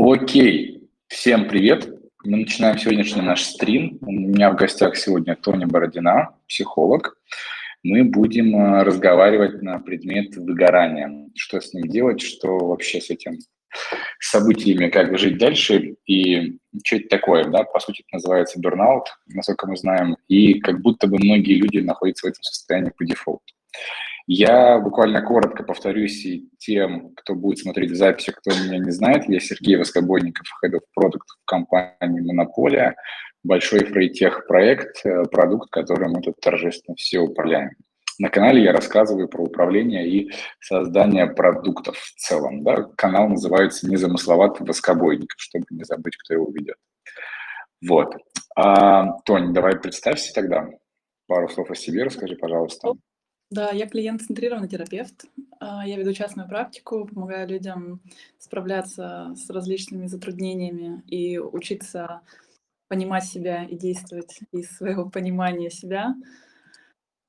Окей, всем привет. Мы начинаем сегодняшний наш стрим. У меня в гостях сегодня Тоня Бородина, психолог. Мы будем э, разговаривать на предмет выгорания. Что с ним делать, что вообще с этим событиями, как жить дальше и что это такое, да, по сути это называется burnout, насколько мы знаем, и как будто бы многие люди находятся в этом состоянии по дефолту. Я буквально коротко повторюсь и тем, кто будет смотреть записи, кто меня не знает. Я Сергей Воскобойников, Head of Product в компании Монополия. Большой фрейтех проект, э, продукт, который мы тут торжественно все управляем. На канале я рассказываю про управление и создание продуктов в целом. Да? Канал называется «Незамысловатый воскобойников», чтобы не забыть, кто его ведет. Вот. А, Тонь, давай представься тогда. Пару слов о себе расскажи, пожалуйста. Да, я клиент-центрированный терапевт. А, я веду частную практику, помогаю людям справляться с различными затруднениями и учиться понимать себя и действовать из своего понимания себя.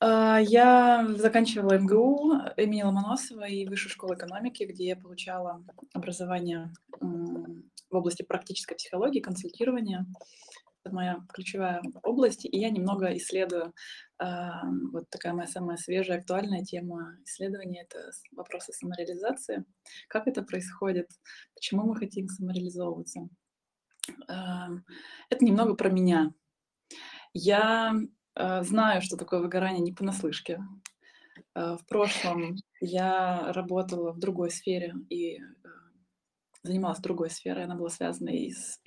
А, я заканчивала МГУ имени Ломоносова и Высшую школу экономики, где я получала образование в области практической психологии, консультирования это моя ключевая область, и я немного исследую, э, вот такая моя самая свежая, актуальная тема исследования — это вопросы самореализации. Как это происходит, почему мы хотим самореализовываться. Э, это немного про меня. Я э, знаю, что такое выгорание не понаслышке. Э, в прошлом я работала в другой сфере и занималась другой сферой, она была связана и с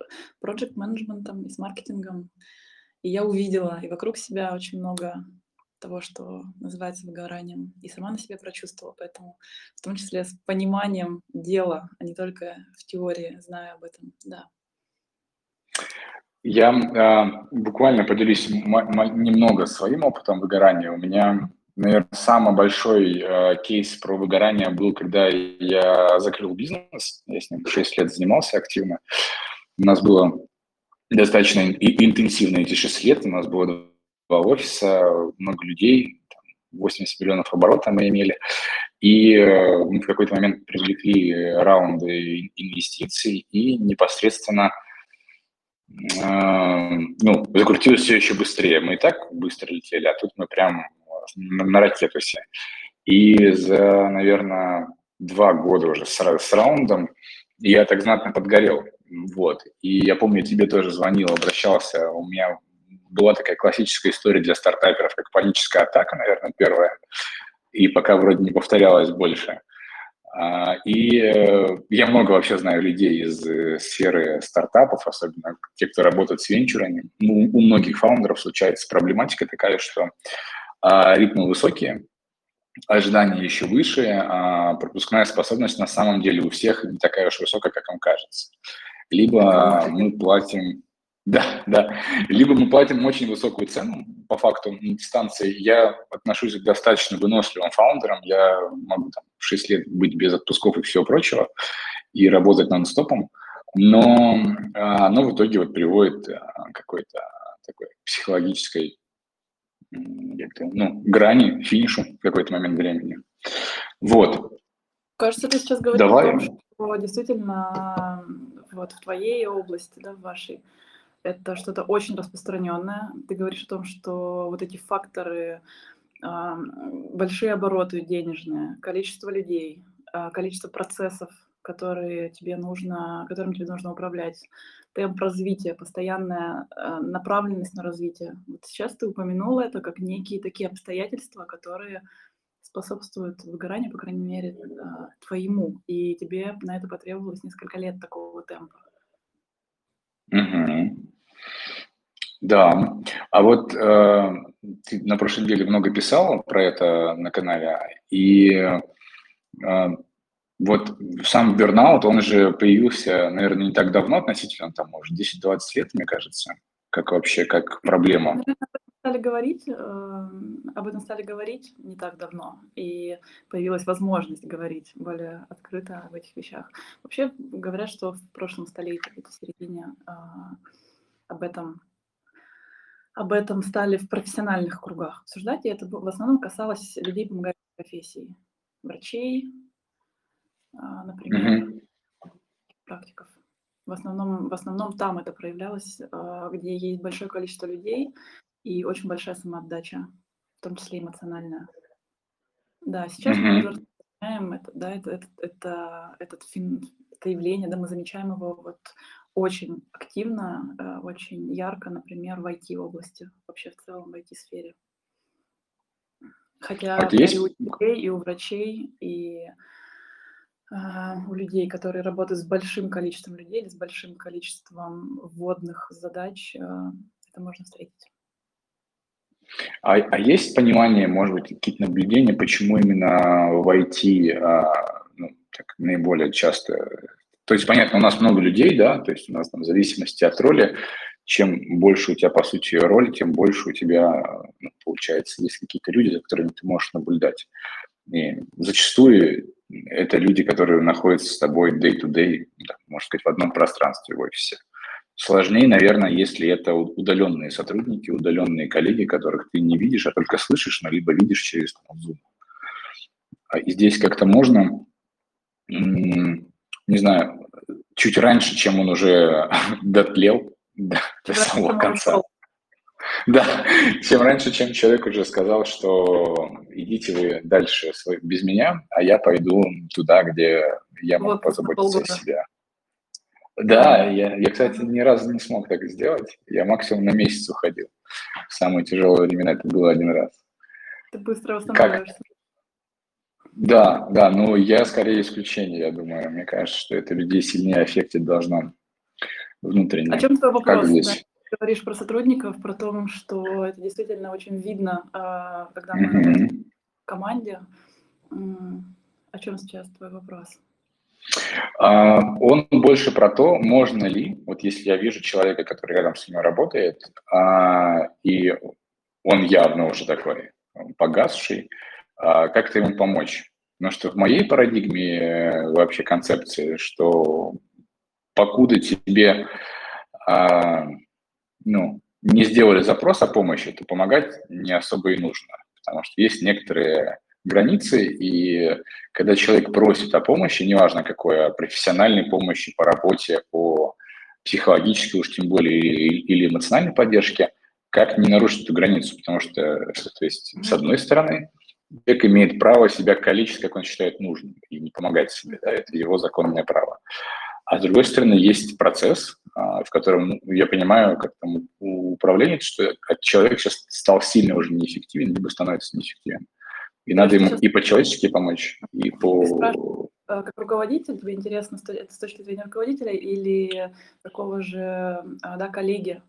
project менеджментом и с маркетингом. И я увидела и вокруг себя очень много того, что называется выгоранием, и сама на себе прочувствовала, поэтому в том числе с пониманием дела, а не только в теории, знаю об этом, да. Я э, буквально поделюсь немного своим опытом выгорания. У меня Наверное, самый большой э, кейс про выгорание был, когда я закрыл бизнес. Я с ним 6 лет занимался активно. У нас было достаточно интенсивно эти 6 лет. У нас было два офиса, много людей, 80 миллионов оборотов мы имели. И э, мы в какой-то момент привлекли раунды инвестиций и непосредственно э, ну, закрутилось все еще быстрее. Мы и так быстро летели, а тут мы прям на, на ракетусе. И за, наверное, два года уже с, с раундом я так знатно подгорел. Вот. И я помню, тебе тоже звонил, обращался. У меня была такая классическая история для стартаперов, как паническая атака, наверное, первая. И пока вроде не повторялась больше. А, и э, я много вообще знаю людей из э, сферы стартапов, особенно те, кто работает с венчурами. Ну, у многих фаундеров случается проблематика такая, что ритмы высокие, ожидания еще выше, а пропускная способность на самом деле у всех не такая уж высокая, как им кажется. Либо мы платим, да, да, либо мы платим очень высокую цену по факту на дистанции. Я отношусь к достаточно выносливым фаундерам, я могу там 6 лет быть без отпусков и всего прочего и работать нон-стопом, но а, оно в итоге вот приводит к какой-то такой психологической ну, грани, финишу в какой-то момент времени. Вот. Кажется, ты сейчас говоришь Давай. о том, что действительно вот в твоей области, да, в вашей, это что-то очень распространенное. Ты говоришь о том, что вот эти факторы, большие обороты денежные, количество людей, а, количество процессов, которые тебе нужно, которым тебе нужно управлять, темп развития, постоянная э, направленность на развитие. Вот сейчас ты упомянула это как некие такие обстоятельства, которые способствуют выгоранию, по крайней мере, э, твоему, и тебе на это потребовалось несколько лет такого темпа. Угу. Да, а вот э, ты на прошлой неделе много писал про это на канале, и э, вот сам бернаут, он же появился, наверное, не так давно относительно, там, может, 10-20 лет, мне кажется, как вообще, как проблема. Стали говорить, э, об этом стали говорить не так давно, и появилась возможность говорить более открыто об этих вещах. Вообще говорят, что в прошлом столетии, в середине, э, об этом об этом стали в профессиональных кругах обсуждать, и это в основном касалось людей, помогающих профессии, врачей, например, mm-hmm. практиков. В основном, в основном там это проявлялось, а, где есть большое количество людей и очень большая самоотдача, в том числе эмоциональная. Да, сейчас мы уже замечаем это, да, это, это, это, этот фин, это явление, да, мы замечаем его вот очень активно, э, очень ярко, например, в IT-области, вообще в целом в IT-сфере. Хотя А есть? и у людей, и у врачей, и а, у людей, которые работают с большим количеством людей или с большим количеством вводных задач, а, это можно встретить. А, а есть понимание, может быть, какие-то наблюдения, почему именно в IT а, ну, так, наиболее часто... То есть, понятно, у нас много людей, да, то есть у нас там в зависимости от роли, чем больше у тебя, по сути, роль, тем больше у тебя, ну, получается, есть какие-то люди, за которыми ты можешь наблюдать. И зачастую это люди, которые находятся с тобой day-to-day, можно сказать, в одном пространстве в офисе. Сложнее, наверное, если это удаленные сотрудники, удаленные коллеги, которых ты не видишь, а только слышишь, но либо видишь через там, Zoom. А и здесь как-то можно, не знаю, чуть раньше, чем он уже дотлел до, до самого конца. Да, чем раньше, чем человек уже сказал, что идите вы дальше без меня, а я пойду туда, где я могу вот, позаботиться о себе. Да, я, я, кстати, ни разу не смог так сделать. Я максимум на месяц уходил. В самые тяжелые времена это было один раз. Ты быстро восстанавливаешься. Как? Да, да, но я скорее исключение, я думаю. Мне кажется, что это людей сильнее аффектит должно внутренне. О чем твой вопрос? Как здесь? Говоришь про сотрудников, про то, что это действительно очень видно, а, когда мы mm-hmm. в команде. О чем сейчас твой вопрос? А, он больше про то, можно ли, вот если я вижу человека, который рядом с ним работает, а, и он явно уже такой погасший, как-то ему помочь. Потому что в моей парадигме э, вообще концепции, что покуда тебе ну, не сделали запрос о помощи, то помогать не особо и нужно, потому что есть некоторые границы, и когда человек просит о помощи, неважно какой, о профессиональной помощи по работе, о психологической, уж тем более, или эмоциональной поддержке, как не нарушить эту границу, потому что, то есть, с одной стороны, человек имеет право себя калечить, как он считает нужным, и не помогать себе, да, это его законное право. А с другой стороны, есть процесс, а, в котором ну, я понимаю, как там управление, что человек сейчас стал сильно уже неэффективен, либо становится неэффективен. И надо ему и по-человечески помочь, и по... Э, как руководитель, тебе интересно, это с точки зрения руководителя или такого же, а, да, коллеги,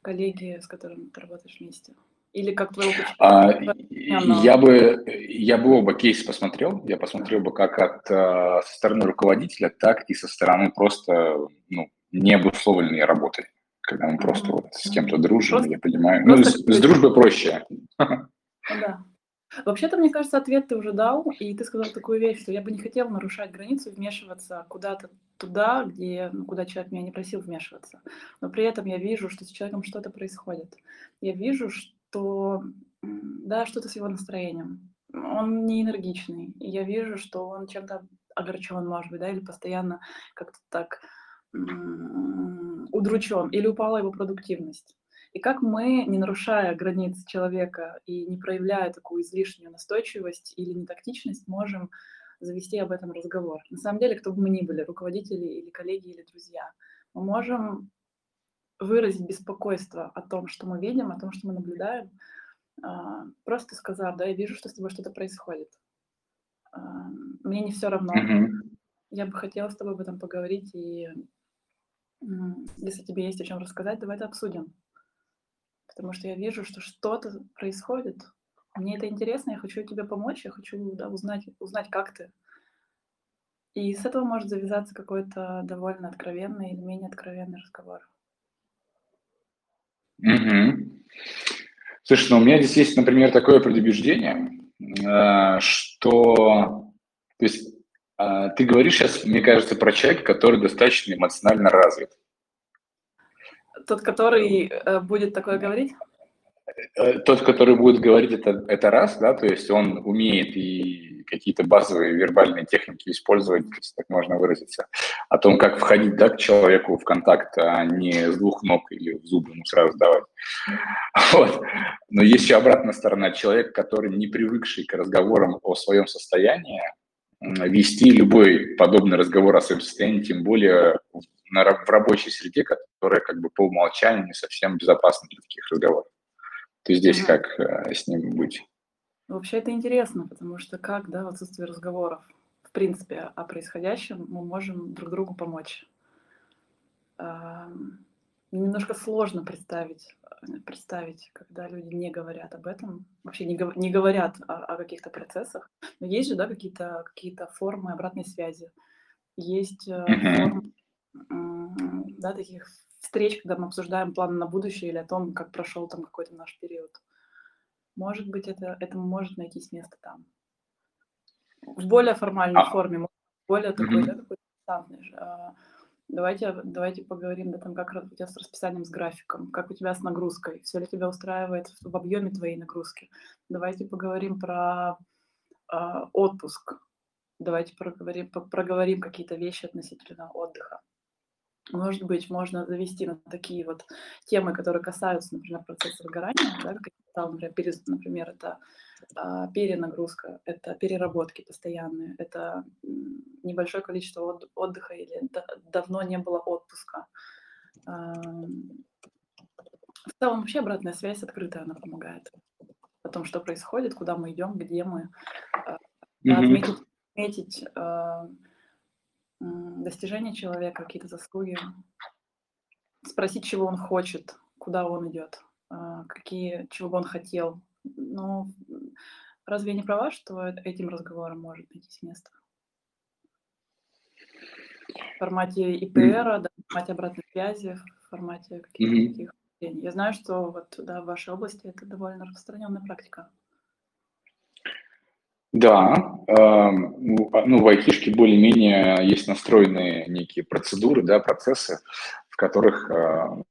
коллеги, с которыми ты работаешь вместе? Или как твоего а, я бы я бы оба кейса посмотрел. Я посмотрел бы как от э, со стороны руководителя, так и со стороны просто ну, необусловленной работы. Когда мы просто mm-hmm. вот с кем-то дружим, просто, я понимаю. Ну, с, с дружбой проще. Да. Вообще-то, мне кажется, ответ ты уже дал, и ты сказал такую вещь, что я бы не хотел нарушать границу, вмешиваться куда-то туда, где, ну, куда человек меня не просил вмешиваться. Но при этом я вижу, что с человеком что-то происходит. Я вижу, что что да, что-то с его настроением. Он не энергичный. И я вижу, что он чем-то огорчен, может быть, да, или постоянно как-то так удручен, или упала его продуктивность. И как мы, не нарушая границ человека и не проявляя такую излишнюю настойчивость или нетактичность, можем завести об этом разговор. На самом деле, кто бы мы ни были, руководители или коллеги или друзья, мы можем выразить беспокойство о том, что мы видим, о том, что мы наблюдаем, а, просто сказав, да, я вижу, что с тобой что-то происходит. А, мне не все равно. Mm-hmm. Я бы хотела с тобой об этом поговорить, и если тебе есть о чем рассказать, давай это обсудим. Потому что я вижу, что что-то происходит. Мне это интересно, я хочу тебе помочь, я хочу да, узнать, узнать, как ты. И с этого может завязаться какой-то довольно откровенный или менее откровенный разговор. Угу. Слушай, ну у меня здесь есть, например, такое предубеждение, э, что то есть, э, ты говоришь сейчас, мне кажется, про человека, который достаточно эмоционально развит. Тот, который э, будет такое говорить? Э, тот, который будет говорить это, это раз, да, то есть он умеет и какие-то базовые вербальные техники использовать, если так можно выразиться, о том, как входить да, к человеку в контакт, а не с двух ног или в зубы ему сразу давать. Вот. Но есть еще обратная сторона. Человек, который не привыкший к разговорам о своем состоянии, вести любой подобный разговор о своем состоянии, тем более в, на, в рабочей среде, которая как бы по умолчанию не совсем безопасна для таких разговоров. То здесь угу. как э, с ним быть? Вообще это интересно, потому что как, да, в отсутствии разговоров, в принципе, о происходящем мы можем друг другу помочь. Э, немножко сложно представить, э, представить, когда люди не говорят об этом, вообще не, не говорят о, о каких-то процессах. Но есть же, да, какие-то какие формы обратной связи. Есть э, формы, да, таких встреч, когда мы обсуждаем планы на будущее или о том, как прошел там какой-то наш период. Может быть, это, этому может найтись место там. В более формальной а. форме, более такой, mm-hmm. да, такой стандартный. А, давайте, давайте поговорим, да, там, как у тебя с расписанием, с графиком, как у тебя с нагрузкой, все ли тебя устраивает в объеме твоей нагрузки. Давайте поговорим про э, отпуск. Давайте проговорим, проговорим какие-то вещи относительно отдыха. Может быть, можно завести на такие вот темы, которые касаются, например, процесса выгорания, да, как я сказала, например, перез, например, это а, перенагрузка, это переработки постоянные, это небольшое количество от, отдыха или да, давно не было отпуска. А, в целом вообще обратная связь открытая, она помогает о том, что происходит, куда мы идем, где мы. А, mm-hmm. Отметить, отметить а, достижения человека, какие-то заслуги, спросить, чего он хочет, куда он идет, а, какие, чего бы он хотел. Ну, разве я не права, что этим разговором может найтись место? В формате ИПР, да, в формате обратной связи, в формате каких-то mm-hmm. таких. Я знаю, что вот да, в вашей области это довольно распространенная практика. Да, эм, ну, а, ну, в айтишке более-менее есть настроенные некие процедуры, да, процессы, в которых э,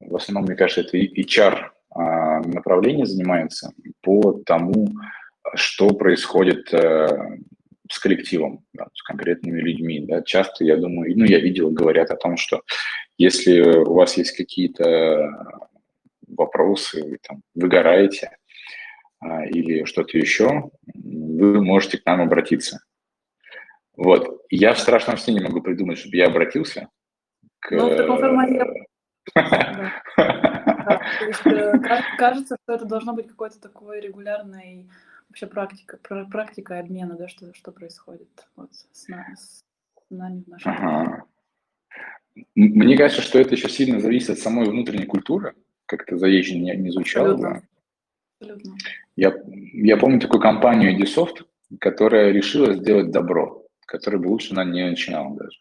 в основном, мне кажется, это HR а, направление занимается по тому, что происходит э, с коллективом, да, с конкретными людьми. Да. Часто, я думаю, ну, я видел, говорят о том, что если у вас есть какие-то вопросы, вы там выгораете, или что-то еще, вы можете к нам обратиться. Вот. Я в страшном сне не могу придумать, чтобы я обратился к... Ну, в таком формате э, кажется, что это должно быть какой-то такой регулярной вообще практика, практика обмена, да, что, что происходит вот с, нами, с нами в нашем ага. Мне кажется, что это еще сильно зависит от самой внутренней культуры, как это заезжен не, не звучало. Да. Абсолютно. Я, я помню такую компанию Edisoft, которая решила сделать добро, которая бы лучше она не начинала даже.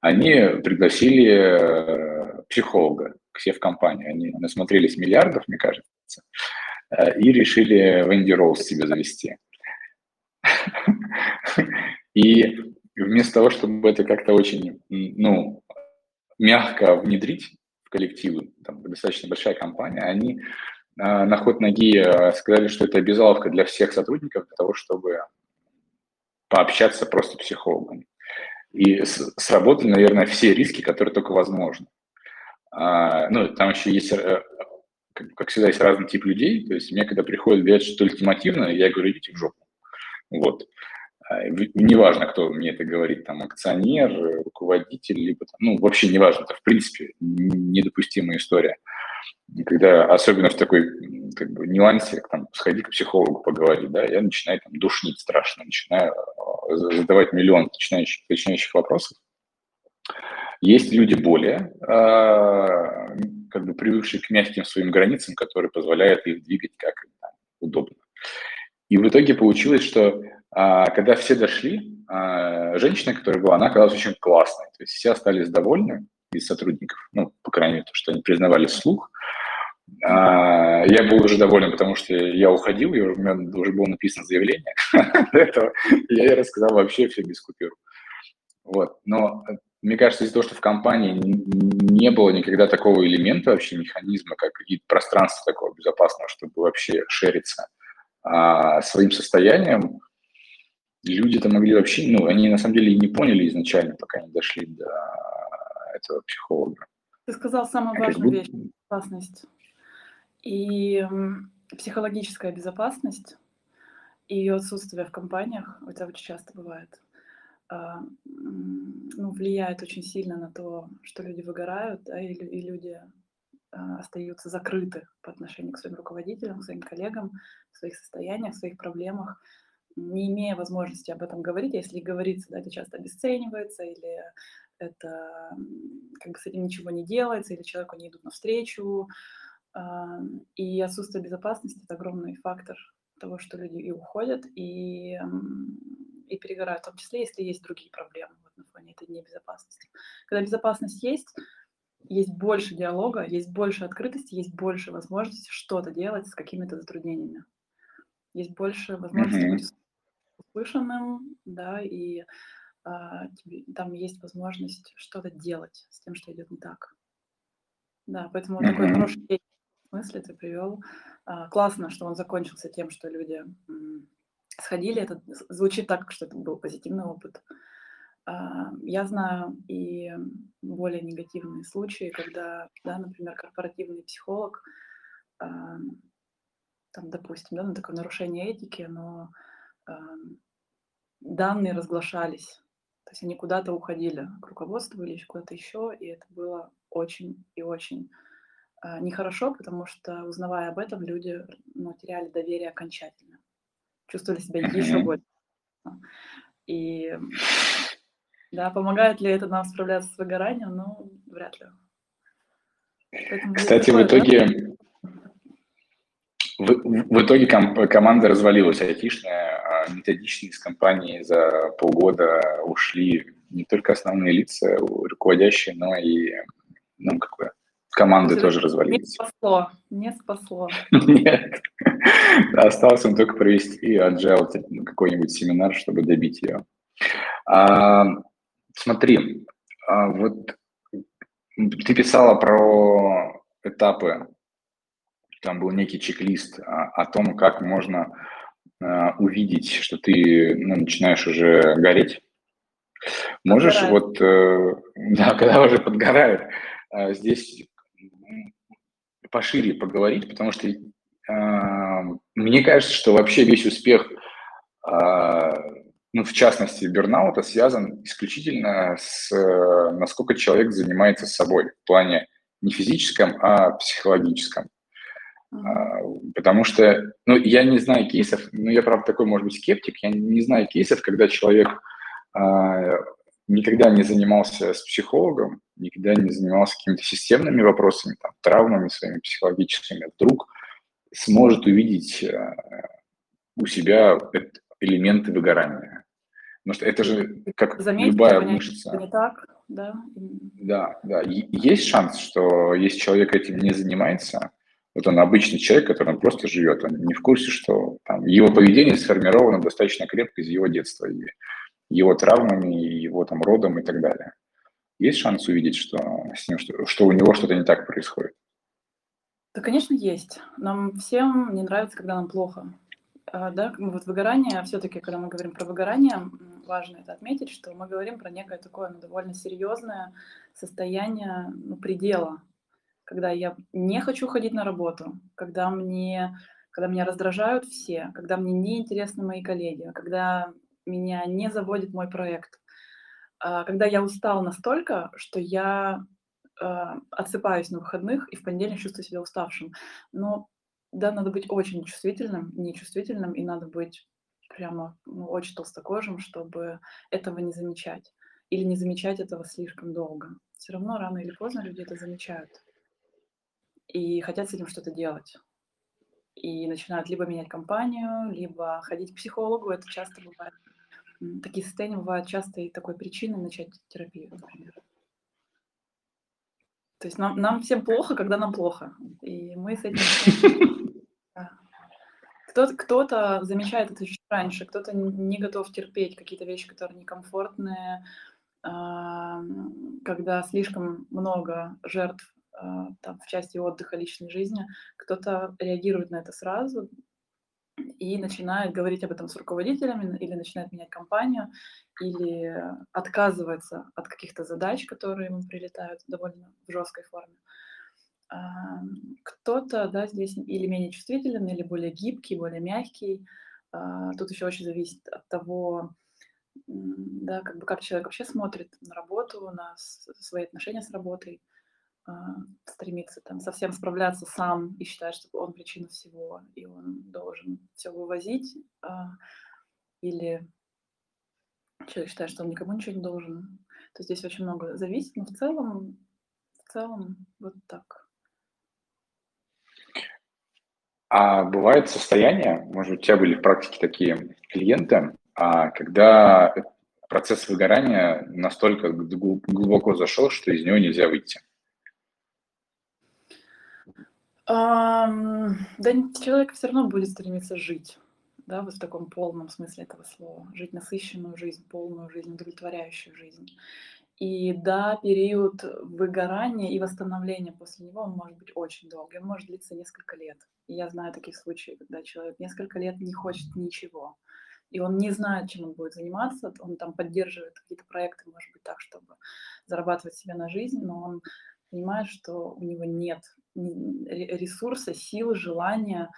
Они пригласили э, психолога к себе в компанию. Они насмотрелись миллиардов, мне кажется, э, и решили Венди Роуз себе завести. И вместо того, чтобы это как-то очень, ну, мягко внедрить в коллективы, там достаточно большая компания, они на ход ноги э, сказали, что это обязаловка для всех сотрудников для того, чтобы пообщаться просто психологом. И сработали, наверное, все риски, которые только возможны. А, ну, там еще есть, э, как всегда, есть разный тип людей. То есть мне, когда приходят говорят что ультимативно, я говорю, идите в жопу. Вот. А, неважно, кто мне это говорит, там, акционер, руководитель, либо, ну, вообще неважно, это, в принципе, недопустимая история когда, особенно в такой как бы, нюансе, там, сходи к психологу поговорить, да, я начинаю там душнить страшно, начинаю э, задавать миллион начинающих, начинающих вопросов. Есть люди более э, как бы привыкшие к мягким своим границам, которые позволяют их двигать как там, удобно. И в итоге получилось, что а, когда все дошли, а, женщина, которая была, она оказалась очень классной. То есть все остались довольны из сотрудников, ну, по крайней мере, то, что они признавали слух. А, я был уже доволен, потому что я уходил, и у меня уже было написано заявление до этого. Я ей рассказал вообще все без купюр. Вот. Но мне кажется, из-за того, что в компании не было никогда такого элемента вообще, механизма, как какие-то пространства такого безопасного, чтобы вообще шериться а, своим состоянием, люди-то могли вообще, ну, они на самом деле и не поняли изначально, пока не дошли до этого психолога. Ты сказал самую важную вещь – безопасность. И психологическая безопасность и ее отсутствие в компаниях, это очень часто бывает, а, ну, влияет очень сильно на то, что люди выгорают, да, и, и люди а, остаются закрыты по отношению к своим руководителям, к своим коллегам, в своих состояниях, в своих проблемах, не имея возможности об этом говорить. А если говорится, да, это часто обесценивается, или это как бы с этим ничего не делается, или человеку не идут навстречу. И отсутствие безопасности – это огромный фактор того, что люди и уходят, и и перегорают, в том числе, если есть другие проблемы вот, на фоне этой небезопасности. Когда безопасность есть, есть больше диалога, есть больше открытости, есть больше возможности что-то делать с какими-то затруднениями. Есть больше возможности быть услышанным, да, и а, там есть возможность что-то делать с тем, что идет не так. Да, поэтому mm-hmm. такой хороший смысле ты привел. А, классно, что он закончился тем, что люди сходили. Это звучит так, что это был позитивный опыт. А, я знаю и более негативные случаи, когда, да, например, корпоративный психолог, а, там, допустим, да, на такое нарушение этики, но а, данные разглашались. То есть они куда-то уходили к руководству или куда-то еще, и это было очень и очень нехорошо, потому что, узнавая об этом, люди ну, теряли доверие окончательно чувствовали себя еще больше. И да, помогает ли это нам справляться с выгоранием? Ну, вряд ли. Поэтому Кстати, в итоге, в, в итоге ком, команда развалилась айтишная, методичные из компании за полгода ушли не только основные лица руководящие, но и ну, какое команды Слушай, тоже развалились. Не спасло, не спасло. Нет. Осталось им только провести agile какой-нибудь семинар, чтобы добить ее. А, смотри, а вот ты писала про этапы, там был некий чек-лист а, о том, как можно увидеть, что ты ну, начинаешь уже гореть. Можешь подгорает. вот, э, да, когда уже подгорает, а, здесь пошире поговорить, потому что э, мне кажется, что вообще весь успех, э, ну, в частности, бернаута, связан исключительно с э, насколько человек занимается собой в плане не физическом, а психологическом. Mm-hmm. Потому что, ну, я не знаю кейсов, ну, я, правда, такой, может быть, скептик, я не знаю кейсов, когда человек никогда не занимался с психологом, никогда не занимался какими-то системными вопросами, там, травмами своими психологическими, вдруг сможет увидеть э, у себя элементы выгорания. Потому что это же как Заметьте, любая мышца. Не так, да? Да, да. есть шанс, что если человек этим не занимается, вот он обычный человек, который он просто живет, он не в курсе, что там, его поведение сформировано достаточно крепко из его детства. И его травмами, его там родом и так далее. Есть шанс увидеть, что с ним, что, что у него что-то не так происходит? Да, конечно, есть. Нам всем не нравится, когда нам плохо. А, да, вот выгорание, все-таки, когда мы говорим про выгорание, важно это отметить, что мы говорим про некое такое ну, довольно серьезное состояние ну, предела, когда я не хочу ходить на работу, когда мне, когда меня раздражают все, когда мне неинтересны мои коллеги, когда меня не заводит мой проект. А, когда я устал настолько, что я а, отсыпаюсь на выходных и в понедельник чувствую себя уставшим. Но да, надо быть очень чувствительным, нечувствительным, и надо быть прямо ну, очень толстокожим, чтобы этого не замечать. Или не замечать этого слишком долго. Все равно рано или поздно люди это замечают. И хотят с этим что-то делать. И начинают либо менять компанию, либо ходить к психологу. Это часто бывает такие состояния бывают часто и такой причиной начать терапию, например. То есть нам, нам всем плохо, когда нам плохо. И мы с этим... Кто-то, кто-то замечает это чуть раньше, кто-то не готов терпеть какие-то вещи, которые некомфортные, когда слишком много жертв там, в части отдыха личной жизни, кто-то реагирует на это сразу, и начинает говорить об этом с руководителями или начинает менять компанию, или отказывается от каких-то задач, которые ему прилетают довольно в жесткой форме. Кто-то да, здесь или менее чувствителен, или более гибкий, более мягкий. А, тут еще очень зависит от того, да, как бы как человек вообще смотрит на работу, на свои отношения с работой. А, стремится там совсем справляться сам и считает, что он причина всего, и он должен все вывозить, а, или человек считает, что он никому ничего не должен, то здесь очень много зависит, но в целом, в целом вот так. А бывает состояние, может быть, у тебя были в практике такие клиенты, а когда процесс выгорания настолько глубоко зашел, что из него нельзя выйти? Да человек все равно будет стремиться жить, да, вот в таком полном смысле этого слова. Жить насыщенную жизнь, полную жизнь, удовлетворяющую жизнь. И да, период выгорания и восстановления после него, он может быть очень долгий, он может длиться несколько лет. И я знаю таких случаев, когда человек несколько лет не хочет ничего, и он не знает, чем он будет заниматься, он там поддерживает какие-то проекты, может быть, так, чтобы зарабатывать себе на жизнь, но он понимает, что у него нет ресурса, силы, желания,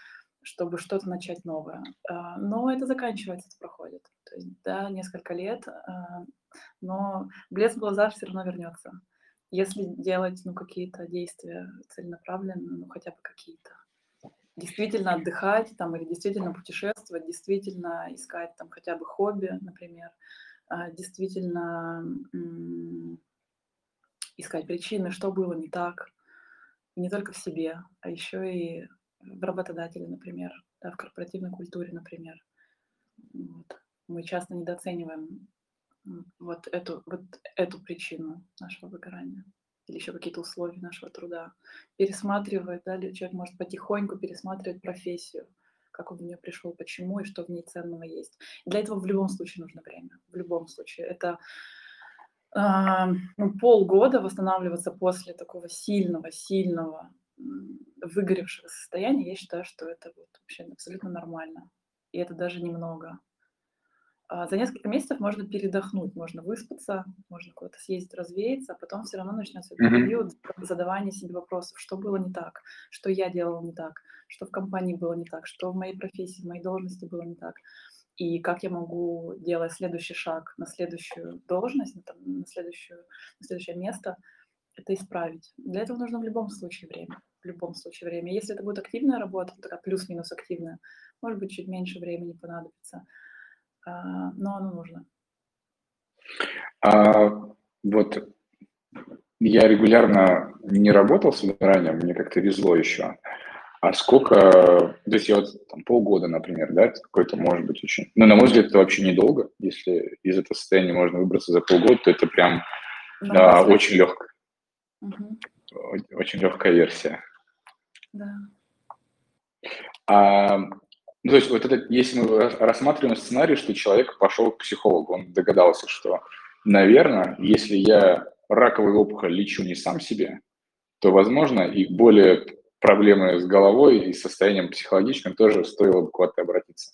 чтобы что-то начать новое. А, но это заканчивается, это проходит. То есть, да, несколько лет, а, но блеск в глазах все равно вернется. Если делать ну, какие-то действия целенаправленные, ну хотя бы какие-то. Действительно отдыхать там, или действительно путешествовать, действительно искать там хотя бы хобби, например, а, действительно искать причины, что было не так, не только в себе, а еще и в работодателе, например, да, в корпоративной культуре, например. Вот. Мы часто недооцениваем вот эту, вот эту причину нашего выгорания или еще какие-то условия нашего труда. Пересматривает, да, человек может потихоньку пересматривать профессию, как он в нее пришел, почему и что в ней ценного есть. И для этого в любом случае нужно время. В любом случае. Это ну, полгода восстанавливаться после такого сильного, сильного, выгоревшего состояния, я считаю, что это вот вообще абсолютно нормально. И это даже немного. А за несколько месяцев можно передохнуть, можно выспаться, можно куда-то съездить, развеяться, а потом все равно начнется этот период задавания себе вопросов, что было не так, что я делала не так, что в компании было не так, что в моей профессии, в моей должности было не так и как я могу, делать следующий шаг на следующую должность, на, там, на, следующую, на следующее место, это исправить. Для этого нужно в любом случае время. В любом случае время. Если это будет активная работа, такая плюс-минус активная, может быть, чуть меньше времени понадобится, а, но оно нужно. А, вот я регулярно не работал с выгоранием, мне как-то везло еще. А сколько, то есть я вот там, полгода, например, да, какой-то может быть очень, ну, на мой взгляд, это вообще недолго, если из этого состояния можно выбраться за полгода, то это прям да, очень легкая, угу. очень легкая версия. Да. А, ну, то есть вот это, если мы рассматриваем сценарий, что человек пошел к психологу, он догадался, что, наверное, если я раковую опухоль лечу не сам себе, то, возможно, и более проблемы с головой и состоянием психологическим, тоже стоило бы куда-то обратиться.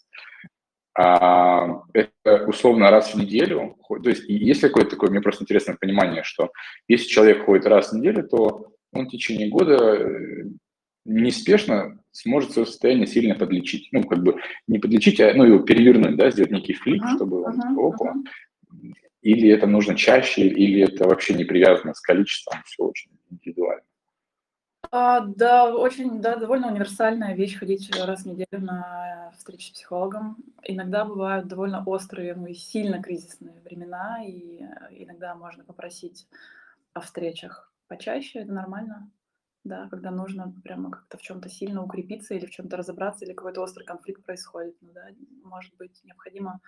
А, это условно раз в неделю. То есть есть какое-то такое, мне просто интересное понимание, что если человек ходит раз в неделю, то он в течение года э, неспешно сможет свое состояние сильно подлечить. Ну, как бы не подлечить, а ну, его перевернуть, да, сделать некий флип, uh-huh, чтобы он uh-huh, опа. Uh-huh. Или это нужно чаще, или это вообще не привязано с количеством, все очень индивидуально. А, да, очень, да, довольно универсальная вещь ходить раз в неделю на встречи с психологом. Иногда бывают довольно острые, ну и сильно кризисные времена, и иногда можно попросить о встречах почаще, это нормально. Да, когда нужно прямо как-то в чем-то сильно укрепиться или в чем-то разобраться, или какой-то острый конфликт происходит. Ну, да, может быть, необходима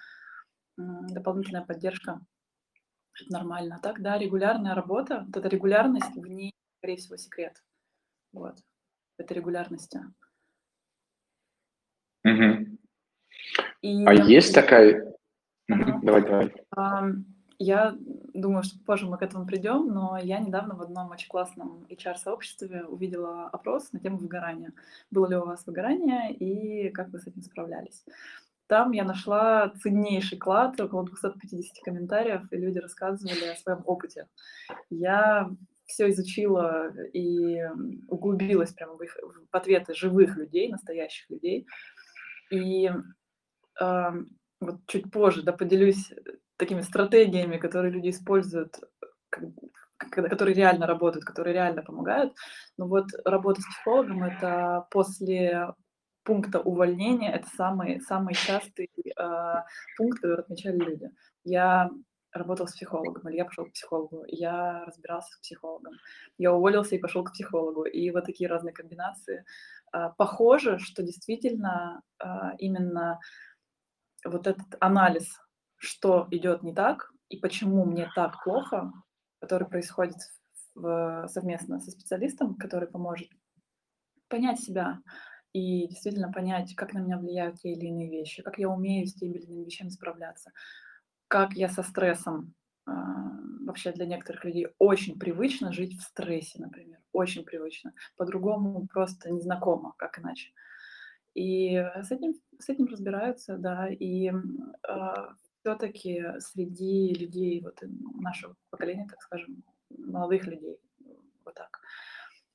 дополнительная поддержка. Это нормально. Так, да, регулярная работа, вот эта регулярность, в ней, скорее всего, секрет. Вот, это регулярности. Угу. И, а есть такая... Угу. Давай, давай. я думаю, что позже мы к этому придем, но я недавно в одном очень классном HR-сообществе увидела опрос на тему выгорания. Было ли у вас выгорание и как вы с этим справлялись? Там я нашла ценнейший клад, около 250 комментариев, и люди рассказывали о своем опыте. Я все изучила и углубилась прямо в, их, в ответы живых людей, настоящих людей. И э, вот чуть позже да, поделюсь такими стратегиями, которые люди используют, которые реально работают, которые реально помогают. Но вот работа с психологом – это после пункта увольнения, это самый, самый частый э, пункт, который отмечали люди. Я работал с психологом, или я пошел к психологу, я разбирался с психологом, я уволился и пошел к психологу, и вот такие разные комбинации. Э, похоже, что действительно э, именно вот этот анализ что идет не так и почему мне так плохо, который происходит в, совместно со специалистом, который поможет понять себя и действительно понять, как на меня влияют те или иные вещи, как я умею с теми или иными вещами справляться, как я со стрессом э, вообще для некоторых людей очень привычно жить в стрессе, например, очень привычно, по-другому просто незнакомо, как иначе. И с этим, с этим разбираются, да, и э, все-таки среди людей вот нашего поколения, так скажем, молодых людей, вот так,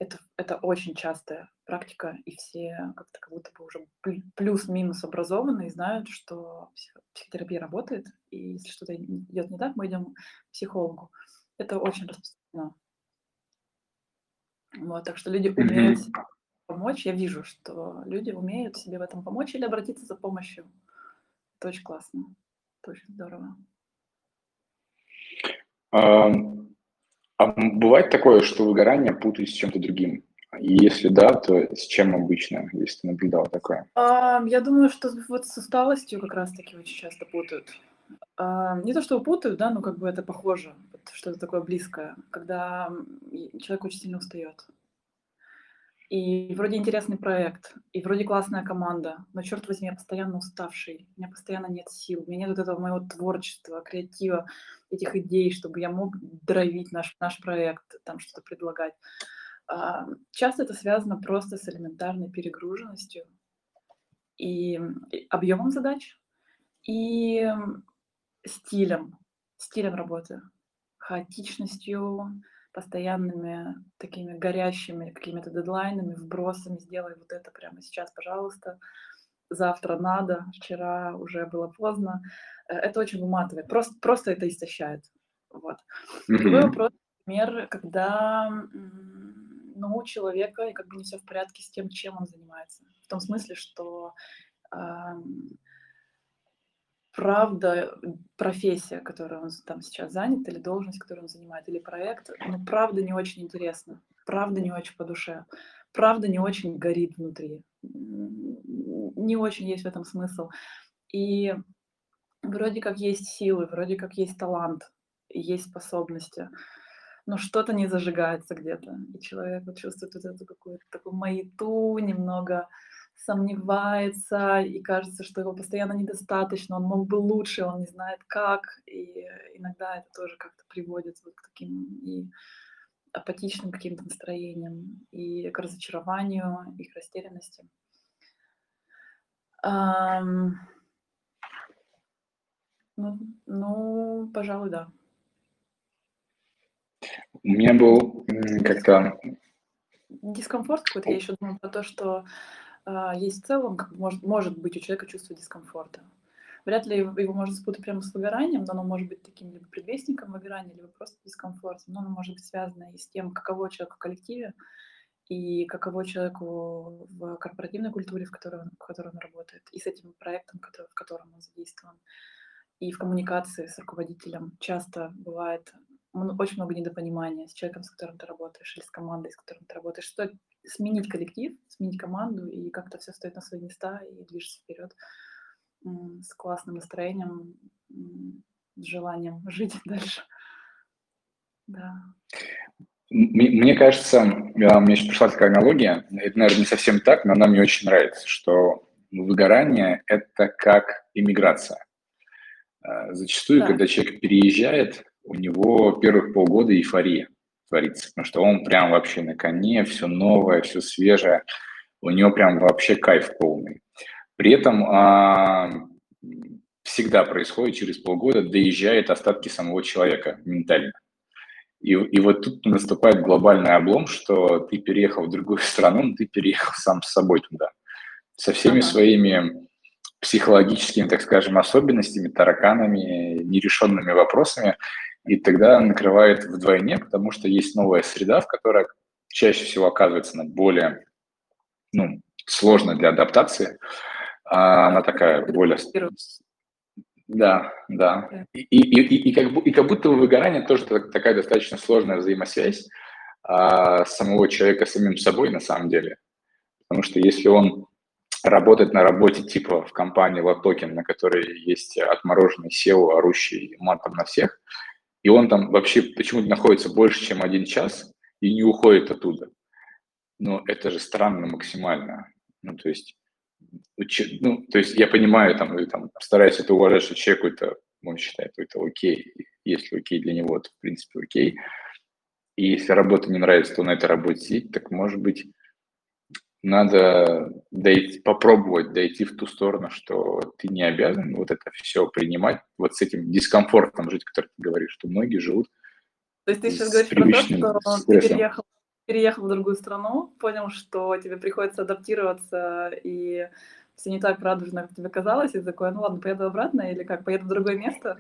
это, это очень частая практика, и все как-то как будто бы уже плюс-минус образованы и знают, что психотерапия работает, и если что-то идет не так, мы идем к психологу. Это очень распространено. Вот, так что люди умеют mm-hmm. помочь. Я вижу, что люди умеют себе в этом помочь или обратиться за помощью. Это очень классно. Это очень здорово. А бывает такое, что выгорание путают с чем-то другим? И если да, то с чем обычно, если ты наблюдал такое? А, я думаю, что вот с усталостью как раз-таки очень часто путают. А, не то, что путают, да, но как бы это похоже, что-то такое близкое, когда человек очень сильно устает и вроде интересный проект, и вроде классная команда, но, черт возьми, я постоянно уставший, у меня постоянно нет сил, у меня нет вот этого моего творчества, креатива, этих идей, чтобы я мог дровить наш, наш проект, там что-то предлагать. А, часто это связано просто с элементарной перегруженностью и объемом задач, и стилем, стилем работы, хаотичностью, постоянными такими горящими какими-то дедлайнами, вбросами, сделай вот это прямо сейчас, пожалуйста, завтра надо, вчера уже было поздно. Э, это очень выматывает, просто, просто это истощает. Вот. Mm-hmm. Другой вопрос, например, когда ну, у человека как бы не все в порядке с тем, чем он занимается. В том смысле, что э, правда профессия, которой он там сейчас занят, или должность, которую он занимает, или проект, ну, правда не очень интересно, правда не очень по душе, правда не очень горит внутри, не очень есть в этом смысл. И вроде как есть силы, вроде как есть талант, есть способности, но что-то не зажигается где-то, и человек вот чувствует вот эту какую-то такую маяту, немного сомневается, и кажется, что его постоянно недостаточно, он мог бы лучше, он не знает как, и иногда это тоже как-то приводит вот к таким и апатичным каким-то настроениям, и к разочарованию, и к растерянности. Um, ну, ну, пожалуй, да. У меня был как-то... Дискомфорт какой-то. Я еще думаю про то, что есть в целом, как может, может быть у человека чувство дискомфорта. Вряд ли его можно спутать прямо с выгоранием, но оно может быть таким либо предвестником выгорания, либо просто дискомфортом. Но оно может быть связано и с тем, каково человеку в коллективе, и каково человеку в корпоративной культуре, в которой он, в которой он работает, и с этим проектом, который, в котором он задействован. И в коммуникации с руководителем часто бывает очень много недопонимания с человеком, с которым ты работаешь, или с командой, с которой ты работаешь. Стоит сменить коллектив, сменить команду, и как-то все стоит на свои места и движется вперед с классным настроением, с желанием жить дальше. Да. Мне кажется, мне сейчас пришла такая аналогия, это, наверное, не совсем так, но она мне очень нравится, что выгорание – это как иммиграция. А, зачастую, да. когда человек переезжает, у него первых полгода эйфория творится, потому что он прям вообще на коне, все новое, все свежее, у него прям вообще кайф полный. При этом а, всегда происходит через полгода, доезжает остатки самого человека ментально. И, и вот тут наступает глобальный облом, что ты переехал в другую страну, но ты переехал сам с собой туда, со всеми ага. своими психологическими, так скажем, особенностями, тараканами, нерешенными вопросами, и тогда накрывает вдвойне, потому что есть новая среда, в которой чаще всего оказывается на более ну, сложно для адаптации. А она такая более да, да. И, и, и, и, как, и как будто выгорание тоже такая достаточно сложная взаимосвязь а, самого человека с самим собой на самом деле. Потому что если он работает на работе типа в компании Latoken, на которой есть отмороженный CEO, орущий матом на всех, и он там вообще почему-то находится больше, чем один час и не уходит оттуда. Но это же странно максимально. Ну, то есть ну, то есть я понимаю, там, и, там, стараюсь это уважать, что человеку это, он считает, это окей, если окей для него, то в принципе окей. И если работа не нравится, то на этой работе сидеть, так может быть надо дойти, попробовать дойти в ту сторону, что ты не обязан вот это все принимать, вот с этим дискомфортом жить, который ты говоришь, что многие живут. То есть ты сейчас говоришь про то, что ты переехал переехал в другую страну, понял, что тебе приходится адаптироваться, и все не так радужно, как тебе казалось, и такой, ну ладно, поеду обратно, или как, поеду в другое место?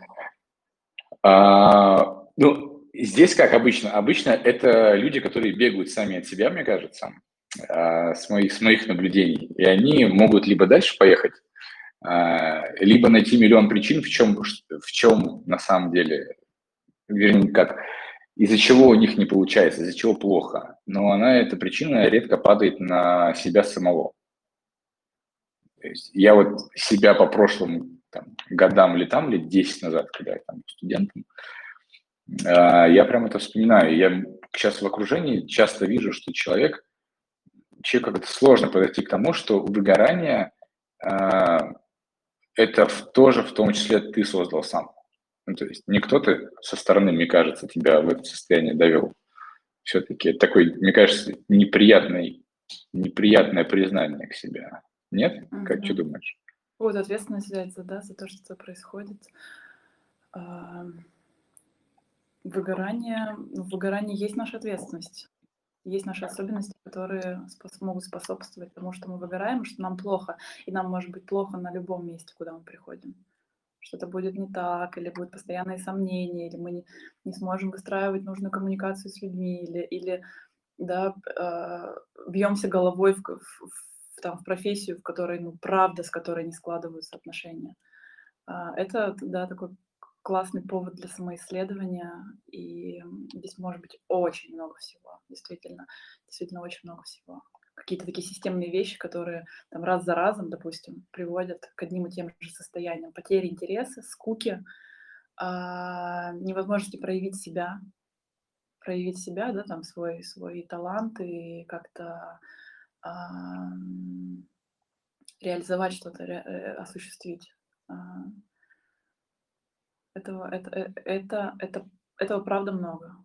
А, ну, здесь как обычно. Обычно это люди, которые бегают сами от себя, мне кажется, с, моих, с моих наблюдений. И они могут либо дальше поехать, а, либо найти миллион причин, в чем, в чем на самом деле, вернее, как, из-за чего у них не получается, из-за чего плохо. Но она, эта причина редко падает на себя самого. То есть я вот себя по прошлым там, годам там, лет 10 назад, когда я там студентом, э, я прям это вспоминаю. Я сейчас в окружении часто вижу, что человек, человеку как-то сложно подойти к тому, что выгорание э, это тоже в том числе ты создал сам. Ну, то есть не кто-то со стороны, мне кажется, тебя в это состояние довел. Все-таки такой, мне кажется, неприятный, неприятное признание к себе. Нет? Угу. Как ты думаешь? Вот ответственность взять за, да, за то, что происходит. Выгорание, ну, в выгорании есть наша ответственность. Есть наши особенности, которые спос- могут способствовать тому, что мы выгораем, что нам плохо. И нам может быть плохо на любом месте, куда мы приходим что-то будет не так, или будут постоянные сомнения, или мы не, не сможем выстраивать нужную коммуникацию с людьми, или, или да, э, бьемся головой в, в, в, там, в профессию, в которой, ну, правда, с которой не складываются отношения. Э, это, да, такой классный повод для самоисследования, и здесь может быть очень много всего, действительно, действительно очень много всего какие-то такие системные вещи, которые там раз за разом, допустим, приводят к одним и тем же состояниям. Потери интереса, скуки, а, невозможности проявить себя, проявить себя, да, там свой, свой талант и как-то а, реализовать что-то, э, осуществить. Этого, это, э, это, это, этого правда много.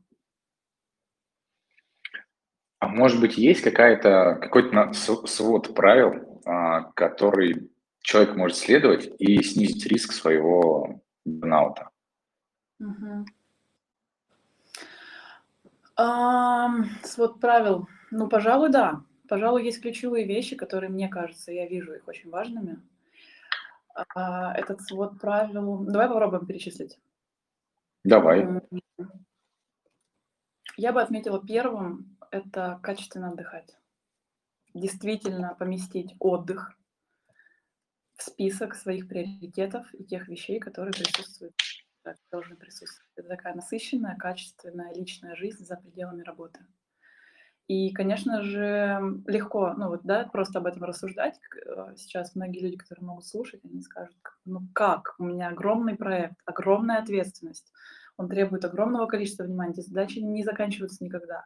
А может быть, есть какая-то, какой-то свод правил, а, который человек может следовать и снизить риск своего бурнаута? Угу. А, свод правил. Ну, пожалуй, да. Пожалуй, есть ключевые вещи, которые, мне кажется, я вижу их очень важными. А, этот свод правил... Давай попробуем перечислить. Давай. Я бы отметила первым это качественно отдыхать. Действительно поместить отдых в список своих приоритетов и тех вещей, которые присутствуют, должны присутствовать. Это такая насыщенная, качественная личная жизнь за пределами работы. И, конечно же, легко, ну вот, да, просто об этом рассуждать. Э, сейчас многие люди, которые могут слушать, они скажут, ну как, у меня огромный проект, огромная ответственность, он требует огромного количества внимания, эти задачи не заканчиваются никогда.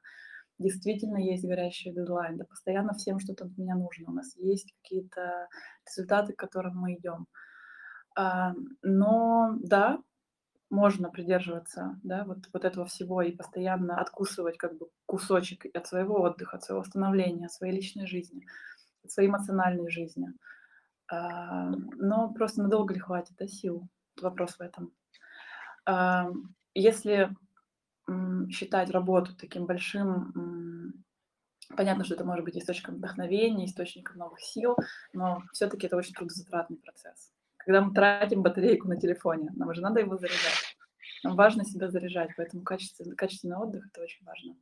Действительно есть горящий дедлайн, да постоянно всем что-то от меня нужно, у нас есть какие-то результаты, к которым мы идем. Но да, можно придерживаться, да, вот, вот этого всего и постоянно откусывать как бы кусочек от своего отдыха, от своего восстановления, от своей личной жизни, от своей эмоциональной жизни. А, но просто надолго ли хватит, да, сил? Вопрос в этом. А, если считать работу таким большим, понятно, что это может быть источником вдохновения, источником новых сил, но все-таки это очень трудозатратный процесс. Когда мы тратим батарейку на телефоне, нам же надо его заряжать. Нам важно себя заряжать, поэтому качественный, качественный отдых – это очень важно.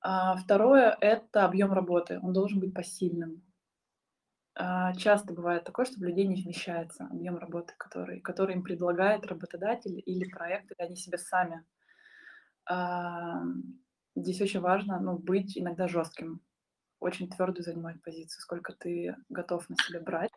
А второе – это объем работы. Он должен быть посильным. А, часто бывает такое, что в людей не вмещается объем работы, который, который им предлагает работодатель или проект, или они себе сами. А, здесь очень важно ну, быть иногда жестким, очень твердую занимать позицию, сколько ты готов на себя брать,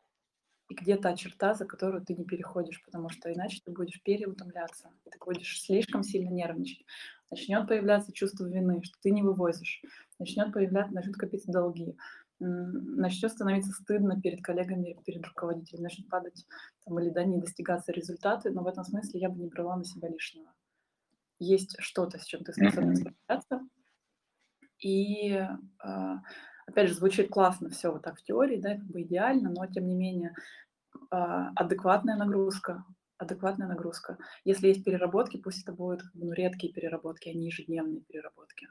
и где та черта, за которую ты не переходишь, потому что иначе ты будешь переутомляться, ты будешь слишком сильно нервничать. Начнет появляться чувство вины, что ты не вывозишь, начнет появляться, начнут копиться долги, начнет становиться стыдно перед коллегами, перед руководителем, начнут падать там, или да, не достигаться результаты, но в этом смысле я бы не брала на себя лишнего. Есть что-то, с чем ты способен справляться. И, а, опять же, звучит классно все вот так в теории, да, как бы идеально, но тем не менее а, адекватная нагрузка, адекватная нагрузка. Если есть переработки, пусть это будут ну, редкие переработки, а не ежедневные переработки.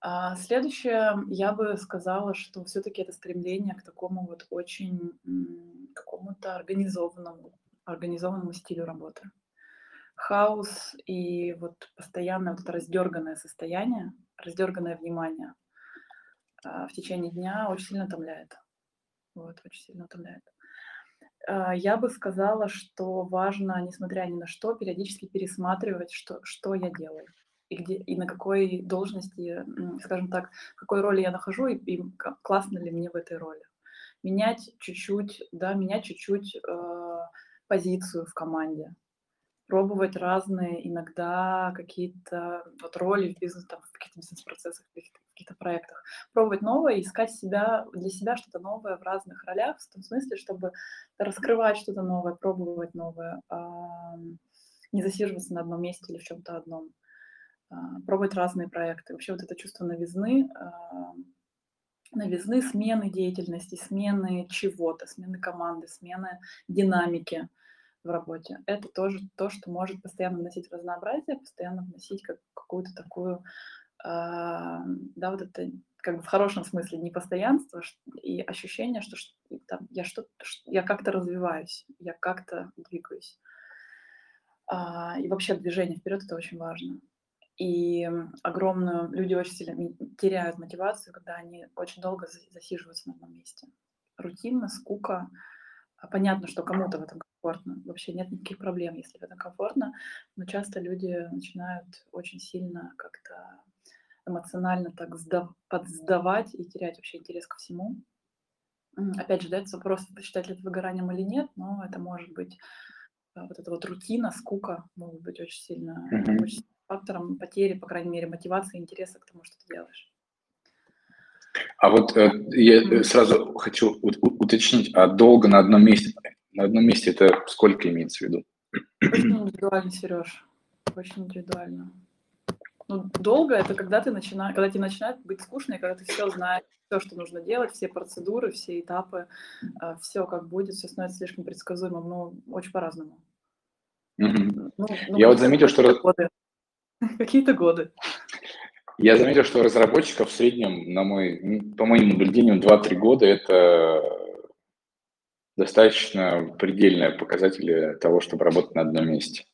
А следующее, я бы сказала, что все-таки это стремление к такому вот очень какому-то организованному, организованному стилю работы. Хаос и вот постоянное вот это раздерганное состояние, раздерганное внимание в течение дня очень сильно утомляет. Вот, очень сильно утомляет. А, я бы сказала, что важно, несмотря ни на что, периодически пересматривать, что, что я делаю и, где, и на какой должности, скажем так, в какой роли я нахожу, и, и классно ли мне в этой роли. Менять чуть-чуть, да, менять чуть-чуть э, позицию в команде, пробовать разные иногда какие-то вот роли в бизнес, там, в каких-то бизнес-процессах, в каких-то, каких проектах, пробовать новое, искать себя, для себя что-то новое в разных ролях, в том смысле, чтобы раскрывать что-то новое, пробовать новое, э, не засиживаться на одном месте или в чем-то одном. А, пробовать разные проекты. Вообще вот это чувство новизны, а, новизны, смены деятельности, смены чего-то, смены команды, смены динамики в работе. Это тоже то, что может постоянно вносить разнообразие, постоянно вносить как, какую-то такую, э, да, вот это как бы в хорошем смысле непостоянство и ощущение, что там, я, что я как-то развиваюсь, я как-то двигаюсь. А, и вообще движение вперед это очень важно. И огромную... Люди очень сильно теряют мотивацию, когда они очень долго засиживаются на одном месте. Рутинно, скука. А понятно, что кому-то в этом комфортно. Вообще нет никаких проблем, если в этом комфортно. Но часто люди начинают очень сильно как-то эмоционально так сдав, подсдавать и терять вообще интерес ко всему. Опять же, да, это вопрос, посчитать ли это выгоранием или нет, но это может быть а, вот эта вот рутина, скука могут быть очень сильно, mm-hmm. очень фактором потери, по крайней мере, мотивации интереса к тому, что ты делаешь. А вот э, я сразу хочу уточнить, а долго на одном месте, на одном месте это сколько имеется в виду? Очень индивидуально, Сереж, очень индивидуально. Ну, долго это когда ты начинаешь, когда тебе начинает быть скучно, и когда ты все знаешь, все, что нужно делать, все процедуры, все этапы, э, все как будет, все становится слишком предсказуемым, ну, очень по-разному. Mm-hmm. Ну, ну, я вот заметил, что... Годы. Какие-то годы. Я заметил, что разработчиков в среднем, на мой, по моим наблюдениям, 2-3 года – это достаточно предельные показатели того, чтобы работать на одном месте.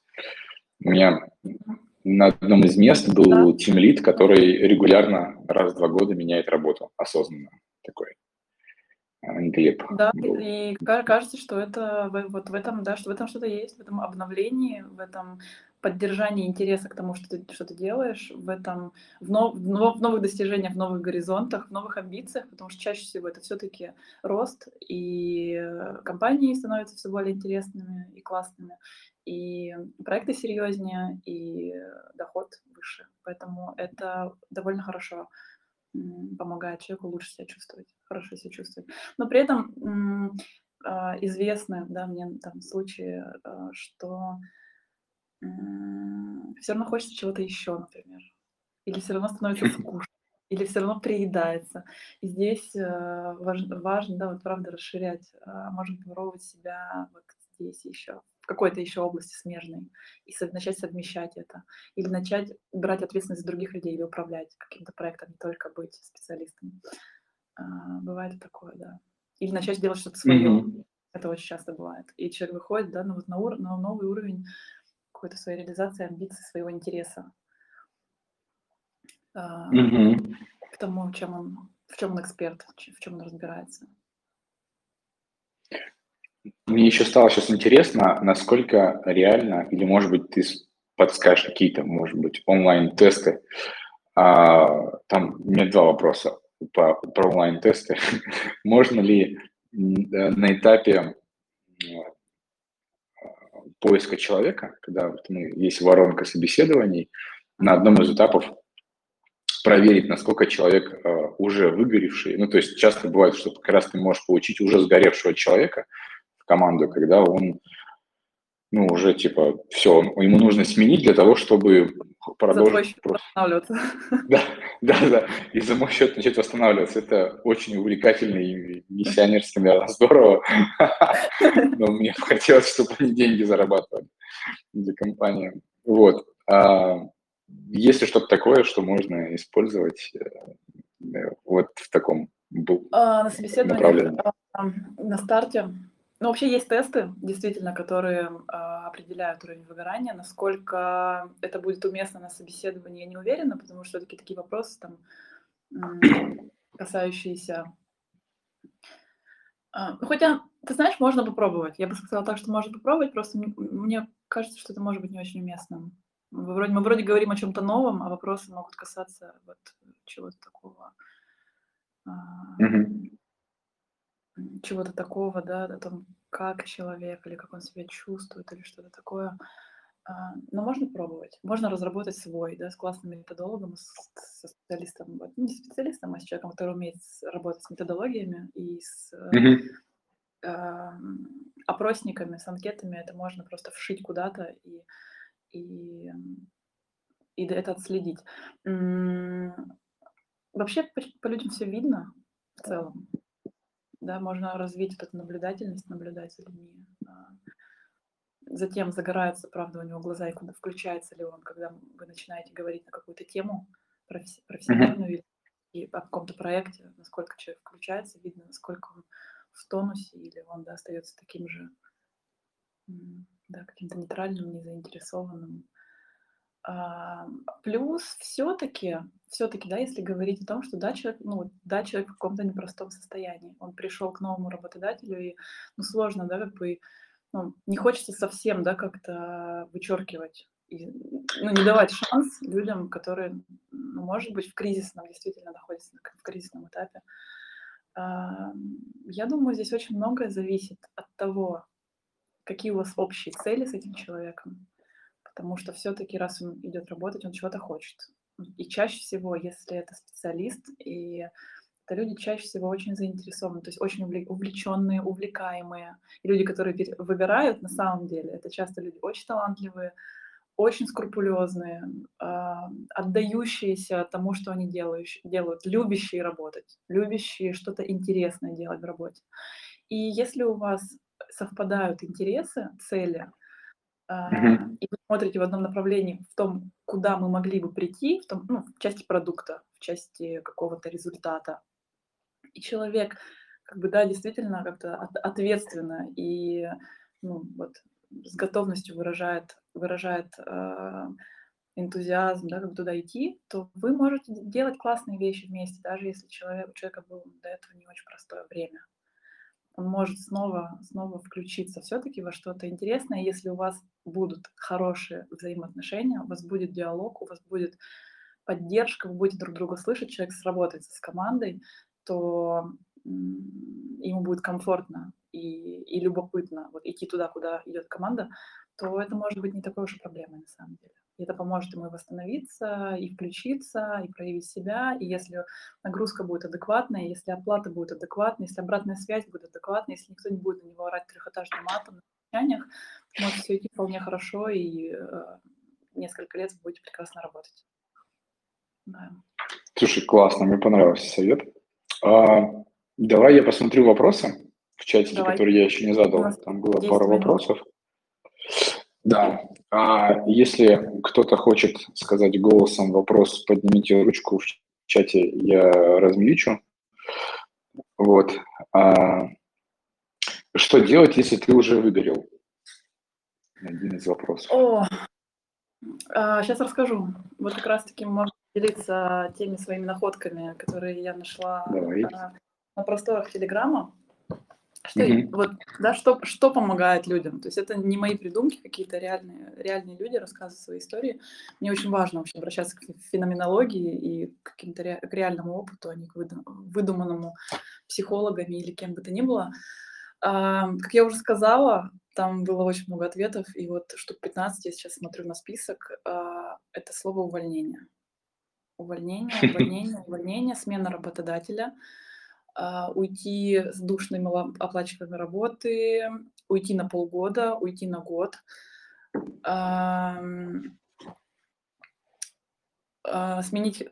У меня на одном из мест был тимлит, который регулярно раз в два года меняет работу осознанно. Такой Глеб. Да, был. и кажется, что это вот в этом, да, что в этом что-то есть, в этом обновлении, в этом поддержании интереса к тому, что ты, что ты делаешь, в этом, в, нов, в новых достижениях, в новых горизонтах, в новых амбициях, потому что чаще всего это все-таки рост, и компании становятся все более интересными и классными, и проекты серьезнее, и доход выше. Поэтому это довольно хорошо помогает человеку лучше себя чувствовать, хорошо себя чувствовать. Но при этом а, известны, да, мне там случаи, а, что все равно хочется чего-то еще, например. Или все равно становится скучно, или все равно приедается. И здесь э, важно, важно, да, вот правда расширять. А, можно попробовать себя вот здесь еще, в какой-то еще области смежной, и начать совмещать это. Или начать брать ответственность за других людей или управлять каким-то проектом, не только быть специалистом. Бывает и такое, да. Или начать делать что-то свое. Mm-hmm. Это очень часто бывает. И человек выходит да, на, вот на, ур- на новый уровень какой-то своей реализации, амбиций, своего интереса. Mm-hmm. К тому, чем он, в чем он эксперт, в чем он разбирается. Мне еще стало сейчас интересно, насколько реально, или, может быть, ты подскажешь какие-то, может быть, онлайн-тесты. А, там у меня два вопроса по, про онлайн-тесты. Можно ли на этапе поиска человека, когда вот мы, есть воронка собеседований, на одном из этапов проверить, насколько человек э, уже выгоревший. Ну, то есть часто бывает, что как раз ты можешь получить уже сгоревшего человека в команду, когда он ну, уже типа, все, ему нужно сменить для того, чтобы продолжить. Просто... восстанавливаться. Да, да, да. И за мой счет начать восстанавливаться. Это очень увлекательно и миссионерски, наверное, здорово. Но мне хотелось, чтобы они деньги зарабатывали для компании. Вот. А есть ли что-то такое, что можно использовать э, вот в таком а, на собеседовании, а, на старте ну, вообще есть тесты, действительно, которые э, определяют уровень выгорания. Насколько это будет уместно на собеседовании, я не уверена, потому что все-таки такие вопросы, там, касающиеся... Э, хотя, ты знаешь, можно попробовать. Я бы сказала так, что можно попробовать, просто мне кажется, что это может быть не очень уместным. Мы вроде, мы вроде говорим о чем-то новом, а вопросы могут касаться вот чего-то такого. Mm-hmm чего-то такого, да, о том, как человек, или как он себя чувствует, или что-то такое. А, но можно пробовать. Можно разработать свой, да, с классным методологом, с, со специалистом, вот, не специалистом, а с человеком, который умеет работать с методологиями и с mm-hmm. э, опросниками, с анкетами. Это можно просто вшить куда-то и, и, и это отследить. Вообще по, по людям все видно в целом да, можно развить вот эту наблюдательность, наблюдать за людьми. А, затем загораются, правда, у него глаза, и куда включается ли он, когда вы начинаете говорить на какую-то тему профессиональную mm-hmm. и о каком-то проекте, насколько человек включается, видно, насколько он в тонусе, или он да, остается таким же, да, каким-то нейтральным, незаинтересованным. А, плюс все-таки, все-таки, да, если говорить о том, что да, человек, ну, да, человек в каком-то непростом состоянии, он пришел к новому работодателю, и, ну, сложно, да, как бы, ну, не хочется совсем, да, как-то вычеркивать, и, ну, не давать шанс людям, которые, ну, может быть, в кризисном, действительно находятся в кризисном этапе. А, я думаю, здесь очень многое зависит от того, какие у вас общие цели с этим человеком, потому что все-таки раз он идет работать, он чего-то хочет. И чаще всего, если это специалист, и это люди чаще всего очень заинтересованы, то есть очень увлеченные, увлекаемые. И люди, которые выбирают, на самом деле, это часто люди очень талантливые, очень скрупулезные, а, отдающиеся тому, что они делают, делают, любящие работать, любящие что-то интересное делать в работе. И если у вас совпадают интересы, цели, Uh-huh. и вы смотрите в одном направлении в том, куда мы могли бы прийти, в, том, ну, в части продукта, в части какого-то результата. И человек, как бы, да, действительно как-то ответственно и ну, вот, с готовностью выражает, выражает э, энтузиазм, да, как туда идти, то вы можете делать классные вещи вместе, даже если человек, у человека было до этого не очень простое время он может снова, снова включиться все-таки во что-то интересное. Если у вас будут хорошие взаимоотношения, у вас будет диалог, у вас будет поддержка, вы будете друг друга слышать, человек сработается с командой, то ему будет комфортно и, и любопытно вот идти туда, куда идет команда, то это может быть не такой уж и проблемой на самом деле. И это поможет ему и восстановиться, и включиться, и проявить себя. И если нагрузка будет адекватная, если оплата будет адекватной, если обратная связь будет адекватной, если никто не будет на него орать трехэтажным матом на совещаниях, может все идти вполне хорошо, и э, несколько лет вы будете прекрасно работать. Да. Слушай, классно, мне понравился совет. А, давай я посмотрю вопросы в чатике, давай. которые я еще не задал. Там было пару минут. вопросов. Да. А если кто-то хочет сказать голосом вопрос, поднимите ручку в чате, я размьючу. Вот. А, что делать, если ты уже выгорел? Один из вопросов. О, а, сейчас расскажу. Вот как раз-таки можно делиться теми своими находками, которые я нашла Давай. А, на просторах Телеграма. Что, mm-hmm. вот, да, что, что помогает людям? То есть это не мои придумки, какие-то реальные, реальные люди рассказывают свои истории. Мне очень важно вообще обращаться к феноменологии и к, каким-то ре, к реальному опыту, а не к выдуманному психологами или кем бы то ни было. А, как я уже сказала, там было очень много ответов, и вот штук 15, я сейчас смотрю на список, а, это слово увольнение. Увольнение, увольнение, увольнение, смена работодателя – уйти с душной малооплачиваемой работы, уйти на полгода, уйти на год. А, сменить,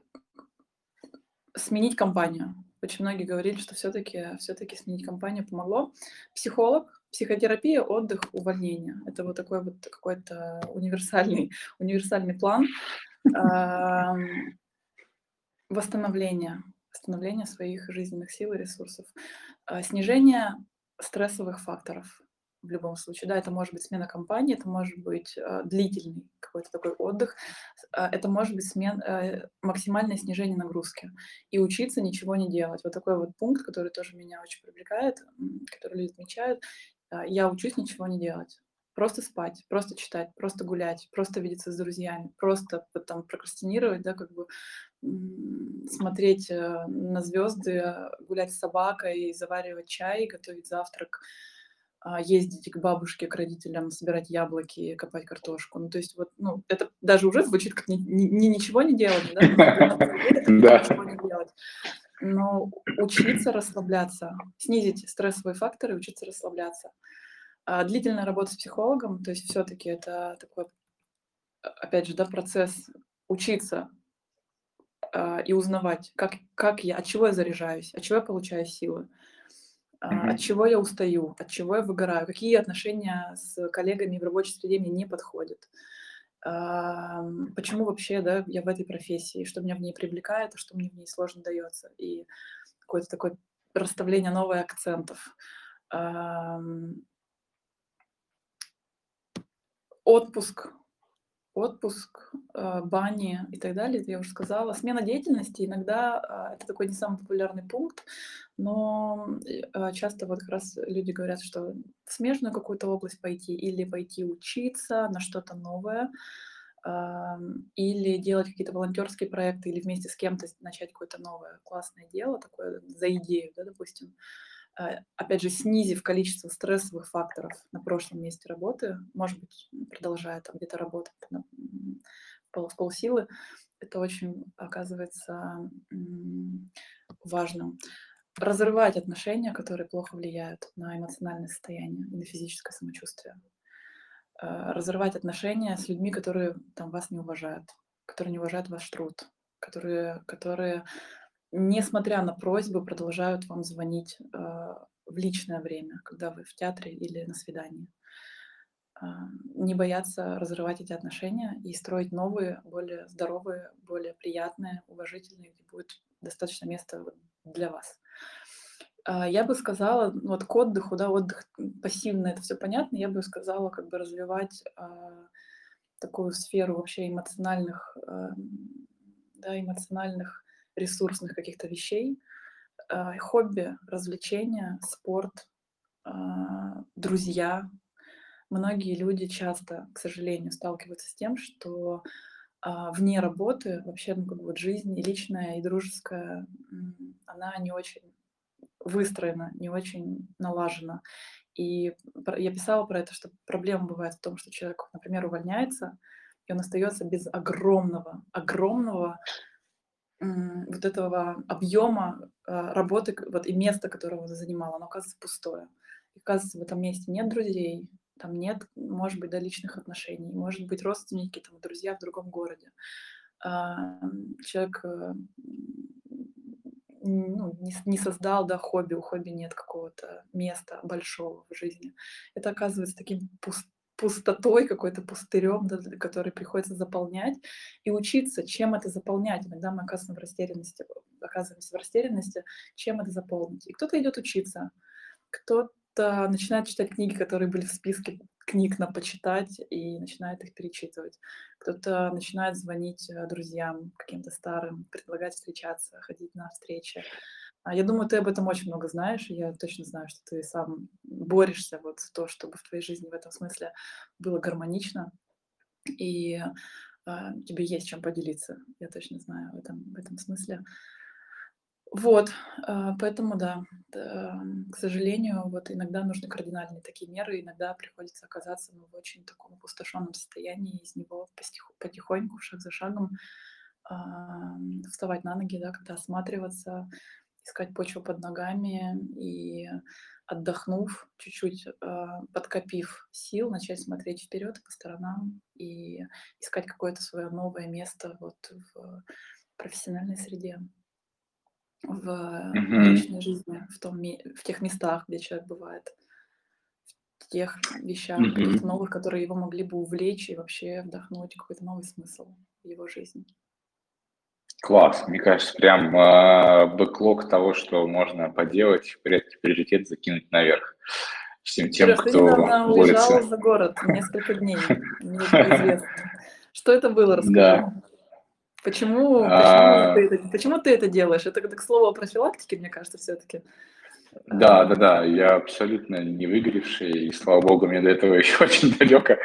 сменить компанию. Очень многие говорили, что все-таки все сменить компанию помогло. Психолог, психотерапия, отдых, увольнение. Это вот такой вот какой-то универсальный, универсальный план восстановления восстановления своих жизненных сил и ресурсов. А, снижение стрессовых факторов в любом случае. Да, это может быть смена компании, это может быть э, длительный какой-то такой отдых, э, это может быть смен, э, максимальное снижение нагрузки. И учиться ничего не делать. Вот такой вот пункт, который тоже меня очень привлекает, который люди отмечают. Я учусь ничего не делать. Просто спать, просто читать, просто гулять, просто видеться с друзьями, просто там прокрастинировать, да, как бы смотреть э, на звезды, гулять с собакой, заваривать чай, готовить завтрак, а, ездить к бабушке, к родителям, собирать яблоки, копать картошку. Ну, то есть вот, ну, это даже уже звучит как не, не, ничего не делать, да? Ничего не делать. Но учиться расслабляться, снизить стрессовые факторы, учиться расслабляться. А длительная работа с психологом, то есть все-таки это такой, опять же, да, процесс учиться а, и узнавать, как, как я, от чего я заряжаюсь, от чего я получаю силы, mm-hmm. от чего я устаю, от чего я выгораю, какие отношения с коллегами в рабочей среде мне не подходят. Почему вообще да, я в этой профессии, что меня в ней привлекает, а что мне в ней сложно дается. И какое-то такое расставление новых акцентов. Отпуск отпуск, а, бани и так далее, это я уже сказала. Смена деятельности иногда а, это такой не самый популярный пункт, но а, часто вот как раз люди говорят, что в смежную какую-то область пойти или пойти учиться на что-то новое, или делать какие-то волонтерские проекты, или вместе с кем-то начать какое-то новое классное дело, такое за идею, да, допустим. Опять же, снизив количество стрессовых факторов на прошлом месте работы, может быть, продолжая там где-то работать на, в полсилы, это очень оказывается важным. Разрывать отношения, которые плохо влияют на эмоциональное состояние и на физическое самочувствие. А, разрывать отношения с людьми, которые там, вас не уважают, которые не уважают ваш труд, которые, которые несмотря на просьбы, продолжают вам звонить э, в личное время, когда вы в театре или на свидании. Э, не бояться разрывать эти отношения и строить новые, более здоровые, более приятные, уважительные, где будет достаточно места для вас. Э, я бы сказала, ну, вот к отдыху, да, отдых пассивный, это все понятно, я бы сказала, как бы развивать э, такую сферу вообще эмоциональных, э, да, эмоциональных ресурсных каких-то вещей, а, хобби, развлечения, спорт, а, друзья. Многие люди часто, к сожалению, сталкиваются с тем, что а, вне работы вообще ну, как бы вот жизнь и личная, и дружеская, она не очень выстроена, не очень налажена. И я писала про это, что проблема бывает в том, что человек, например, увольняется, и он остается без огромного, огромного вот этого объема а, работы вот, и места, которое он занимал, оно оказывается пустое. И, оказывается, в этом месте нет друзей, там нет, может быть, до личных отношений, может быть, родственники, там, друзья в другом городе. А, человек э, ну, не, не создал да, хобби, у хобби нет какого-то места большого в жизни. Это оказывается таким пуст, пустотой, какой-то пустырем, да, который приходится заполнять и учиться, чем это заполнять. Иногда мы оказываемся в растерянности, оказываемся в растерянности, чем это заполнить. И кто-то идет учиться, кто-то начинает читать книги, которые были в списке книг на почитать и начинает их перечитывать. Кто-то начинает звонить э, друзьям каким-то старым, предлагать встречаться, ходить на встречи. А я думаю, ты об этом очень много знаешь, и я точно знаю, что ты сам борешься вот за то, чтобы в твоей жизни в этом смысле было гармонично, и э, тебе есть чем поделиться. Я точно знаю в этом, в этом смысле. Вот, э, поэтому да, к сожалению, вот иногда нужны кардинальные такие меры, иногда приходится оказаться ну, в очень таком опустошенном состоянии, из него потихоньку, шаг за шагом вставать на ноги, да, когда осматриваться, искать почву под ногами и отдохнув, чуть-чуть э, подкопив сил, начать смотреть вперед по сторонам и искать какое-то свое новое место вот в профессиональной среде, в mm-hmm. личной жизни, в, том, в тех местах, где человек бывает, в тех вещах, mm-hmm. новых, которые его могли бы увлечь и вообще вдохнуть какой-то новый смысл в его жизни. Класс, мне кажется, прям э, бэклог того, что можно поделать, приоритет закинуть наверх всем тем, Сереж, кто ты уезжал за город несколько дней, мне известно. Что это было, расскажи. Да. Почему, а... почему, ты это, почему ты это делаешь? Это, к слову о профилактике, мне кажется, все-таки. Да, да, да, я абсолютно не выгоревший, и слава богу, мне до этого еще очень далеко.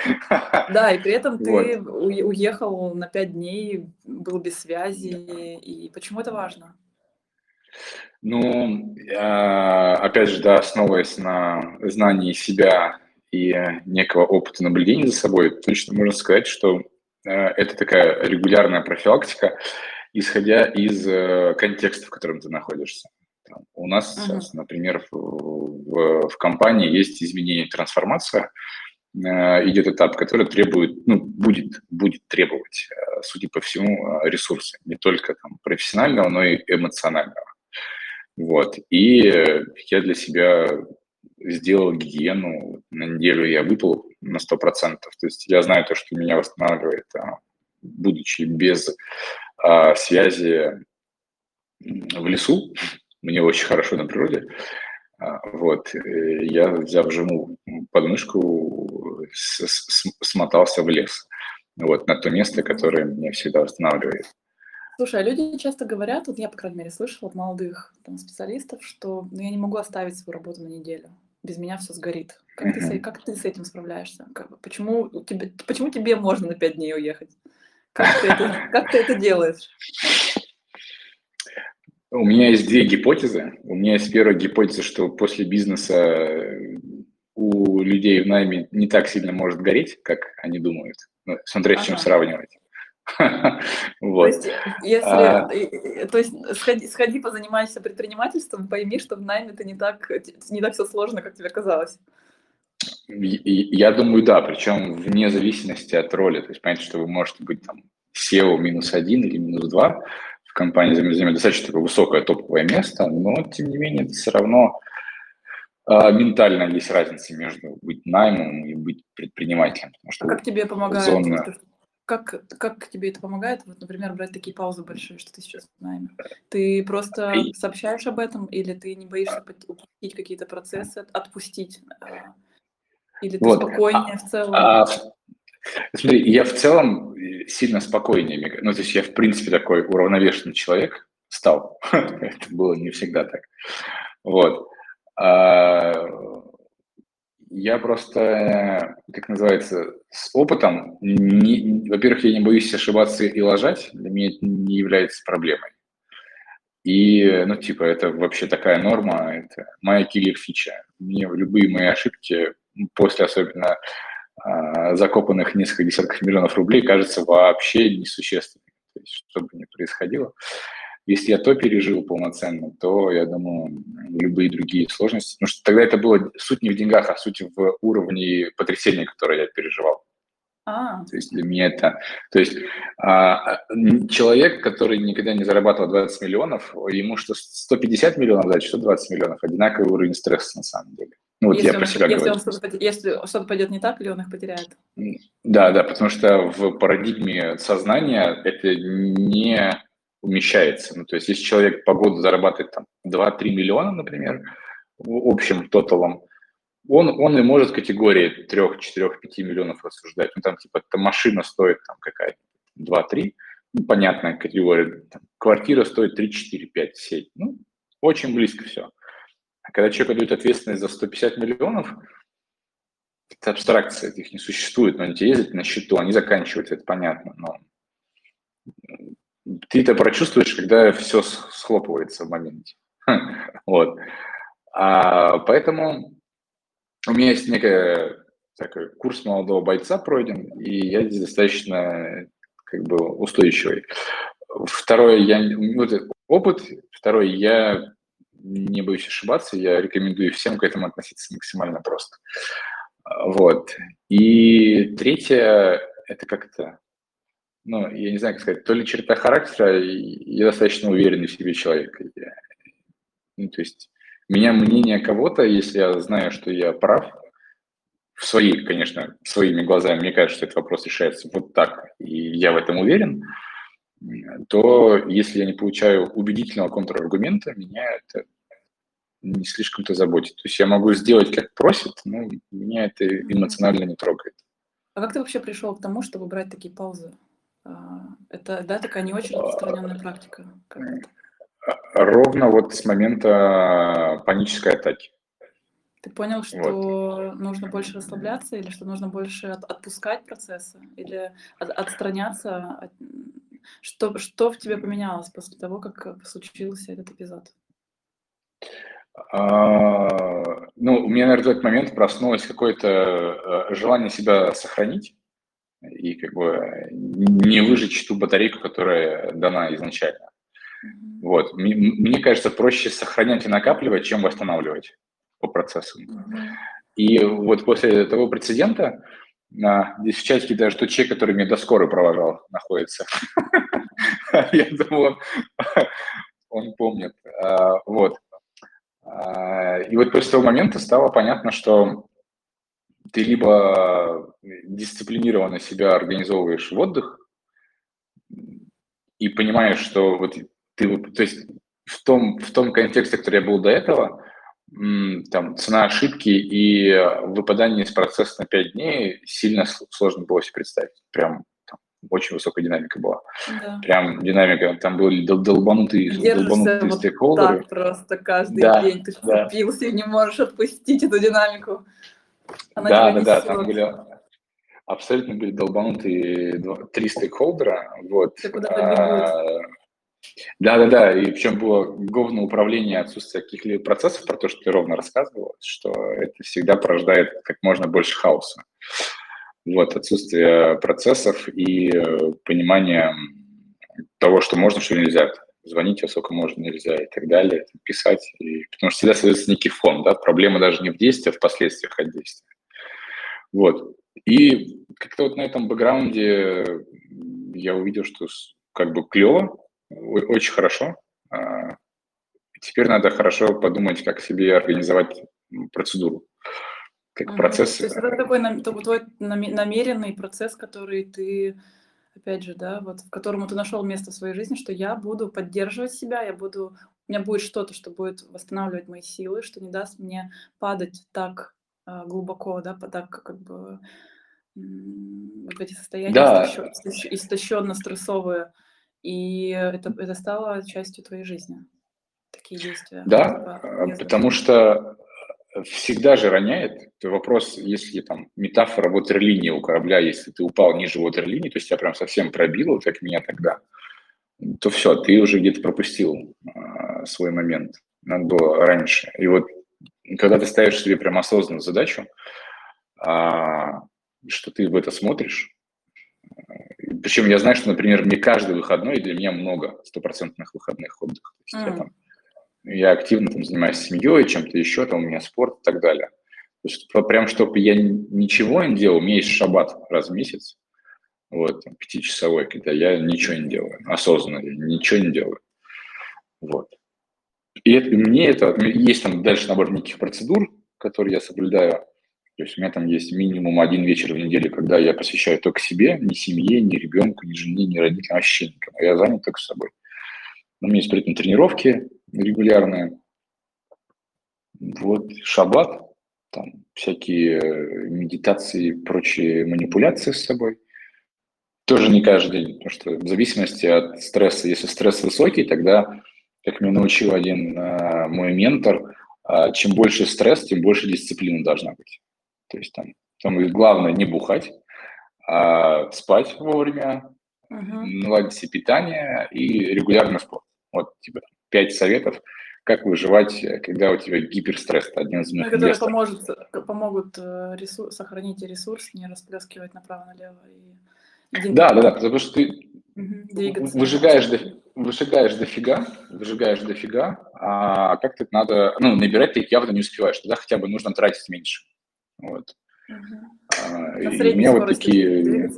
Да, и при этом ты вот. уехал на пять дней, был без связи, и почему это важно? Ну, а, опять же, да, основываясь на знании себя и некого опыта наблюдения за собой, точно можно сказать, что э, это такая регулярная профилактика, исходя из э, контекста, в котором ты находишься. У нас uh-huh. сейчас, например, в, в, в компании есть изменение, трансформация, э, идет этап, который требует, ну, будет, будет требовать, э, судя по всему, э, ресурсы, не только там, профессионального, но и эмоционального. Вот. И я для себя сделал гигиену, на неделю я выпал на 100%. То есть я знаю то, что меня восстанавливает, а, будучи без а, связи в лесу, мне очень хорошо на природе. А, вот, я, взяв жену под мышку, смотался в лес. Вот, на то место, которое меня всегда восстанавливает. Слушай, а люди часто говорят, вот я, по крайней мере, слышала от молодых там, специалистов, что ну, я не могу оставить свою работу на неделю. Без меня все сгорит. Как, ты, как ты с этим справляешься? Как, почему, тебе, почему тебе можно на пять дней уехать? Как ты это, как ты это делаешь? У меня есть две гипотезы. У меня есть первая гипотеза, что после бизнеса э, у людей в найме не так сильно может гореть, как они думают. Ну, смотря с чем сравнивать. вот. То есть, если, а... то есть сходи, сходи, позанимайся предпринимательством, пойми, что в найме это не так, не так все сложно, как тебе казалось. Я думаю, да, причем вне зависимости от роли. То есть понятно, что вы можете быть там SEO минус один или минус два, в компании занимает достаточно высокое топовое место, но тем не менее это все равно э, ментально есть разница между быть наймом и быть предпринимателем. Что а как тебе помогает? Зона... Как, как тебе это помогает, вот, например, брать такие паузы большие, что ты сейчас в найме? Ты просто и... сообщаешь об этом, или ты не боишься упустить какие-то процессы, отпустить? А, или ты вот. спокойнее в целом? А, Смотри, я в целом э, сильно спокойнее. Ну, то есть я, в принципе, такой уравновешенный человек стал. Это было не всегда так. Вот. А, я просто, как называется, с опытом, во-первых, я не боюсь ошибаться и лажать, для меня это не является проблемой. И, ну, типа, это вообще такая норма, это моя киллер-фича. Мне любые мои ошибки, после особенно закопанных несколько десятков миллионов рублей кажется вообще несущественным. То есть, что бы ни происходило. Если я то пережил полноценно, то, я думаю, любые другие сложности. Потому что тогда это было суть не в деньгах, а суть в уровне потрясения, которое я переживал. А. То есть для меня это... То есть а, человек, который никогда не зарабатывал 20 миллионов, ему что 150 миллионов дать, что 20 миллионов, одинаковый уровень стресса на самом деле. Ну, вот если я про себя если говорю. что-то, если что-то пойдет не так, или он их потеряет? Да, да, потому что в парадигме сознания это не умещается. Ну, то есть если человек по году зарабатывает там 2-3 миллиона, например, в общем тоталом, он, он и может в категории 3, 4, 5 миллионов рассуждать. Ну, там, типа, там машина стоит там какая-то 2-3, ну, понятная категория. Там, квартира стоит 3, 4, 5, 7. Ну, очень близко все. А когда человек дают ответственность за 150 миллионов, это абстракция, их не существует, но они тебе ездят на счету, они заканчиваются, это понятно, но ты это прочувствуешь, когда все схлопывается в моменте. Вот. А, поэтому у меня есть некий такой курс молодого бойца пройден, и я здесь достаточно как бы устойчивый. Второе, я, вот опыт. Второе, я не боюсь ошибаться, я рекомендую всем к этому относиться максимально просто. Вот. И третье, это как-то, ну, я не знаю, как сказать, то ли черта характера, я достаточно уверенный в себе человек. Я, ну, то есть меня мнение кого-то, если я знаю, что я прав, в своей, конечно, своими глазами, мне кажется, что этот вопрос решается вот так, и я в этом уверен, то если я не получаю убедительного контраргумента, меня это не слишком-то заботит. То есть я могу сделать, как просит, но меня это эмоционально не трогает. А как ты вообще пришел к тому, чтобы брать такие паузы? А, это, да, такая не очень распространенная практика. Ровно вот с момента панической атаки. Ты понял, что вот. нужно больше расслабляться или что нужно больше от, отпускать процессы или от, отстраняться? От, что, что в тебе поменялось после того, как случился этот эпизод? А, ну, у меня, наверное, в этот момент проснулось какое-то э, желание себя сохранить и как бы не выжечь ту батарейку, которая дана изначально. Вот. Мне, мне кажется, проще сохранять и накапливать, чем восстанавливать по процессу. И вот после того прецедента, здесь в чатике даже тот человек, который меня до скорой провожал, находится. Я думаю, он помнит. А, вот. А, и вот после того момента стало понятно, что ты либо дисциплинированно себя организовываешь в отдых и понимаешь, что вот ты, то есть в том, в том контексте, который я был до этого, там цена ошибки и выпадание из процесса на 5 дней сильно сложно было себе представить. Прям там, очень высокая динамика была. Да. Прям динамика, там были дол долбанутые, долбанутые вот стейкхолдеры. так просто каждый да, день. Ты да. вцепился и не можешь отпустить эту динамику. Она да, да, да, там были абсолютно были долбанутые три стейкхолдера. Вот. Ты куда-то да, да, да. И причем было говно управление, отсутствие каких-либо процессов, про то, что ты ровно рассказывал, что это всегда порождает как можно больше хаоса. Вот, отсутствие процессов и э, понимание того, что можно, что нельзя. Звонить, а сколько можно, нельзя и так далее, писать. И, потому что всегда создается некий фон, да, проблема даже не в действии, а в последствиях от действия. Вот. И как-то вот на этом бэкграунде я увидел, что как бы клево, очень хорошо. А, теперь надо хорошо подумать, как себе организовать процедуру, как mm процесс. То есть это такой твой намеренный процесс, который ты, опять же, да, вот в котором ты нашел место в своей жизни, что я буду поддерживать себя, я буду, у меня будет что-то, что будет восстанавливать мои силы, что не даст мне падать так а, глубоко, да, так как бы вот эти состояния да. истощенно-стрессовые, и это, это стало частью твоей жизни, такие действия. Да, типа, потому что э, всегда же роняет. Вопрос, если там метафора ватерлинии у корабля, если ты упал ниже ватерлинии, то есть тебя прям совсем пробило, как меня тогда, то все, ты уже где-то пропустил э, свой момент. Надо было раньше. И вот когда ты ставишь себе прям осознанную задачу, э, что ты в это смотришь. Причем я знаю, что, например, мне каждый выходной для меня много стопроцентных выходных отдыха. То есть mm. я, там, я активно там, занимаюсь семьей, чем-то еще, там у меня спорт и так далее. То есть прям, чтобы я ничего не делал, у меня есть шаббат раз в месяц, вот, там, пятичасовой, когда я ничего не делаю, осознанно, ничего не делаю. Вот. И это, мне это, есть там дальше набор неких процедур, которые я соблюдаю, то есть у меня там есть минимум один вечер в неделю, когда я посвящаю только себе, ни семье, ни ребенку, ни жене, ни родителям, вообще никому. Я занят только собой. У меня есть при этом тренировки регулярные. Вот шаббат, там всякие медитации и прочие манипуляции с собой. Тоже не каждый день, потому что в зависимости от стресса, если стресс высокий, тогда, как меня научил один э, мой ментор, э, чем больше стресс, тем больше дисциплина должна быть. То есть там, там главное не бухать, а спать вовремя, uh-huh. наладить себе питание и регулярный спорт. Вот, типа, пять советов, как выживать, когда у тебя гиперстресс. Это один из моих ну, Которые поможет, помогут э, ресурс, сохранить ресурс, не расплескивать направо-налево. И... Да, да, да, потому что ты угу. выжигаешь, до, выжигаешь дофига, выжигаешь дофига, а как то надо, ну, набирать ты явно не успеваешь, тогда хотя бы нужно тратить меньше. Вот. Угу. И у меня вот такие...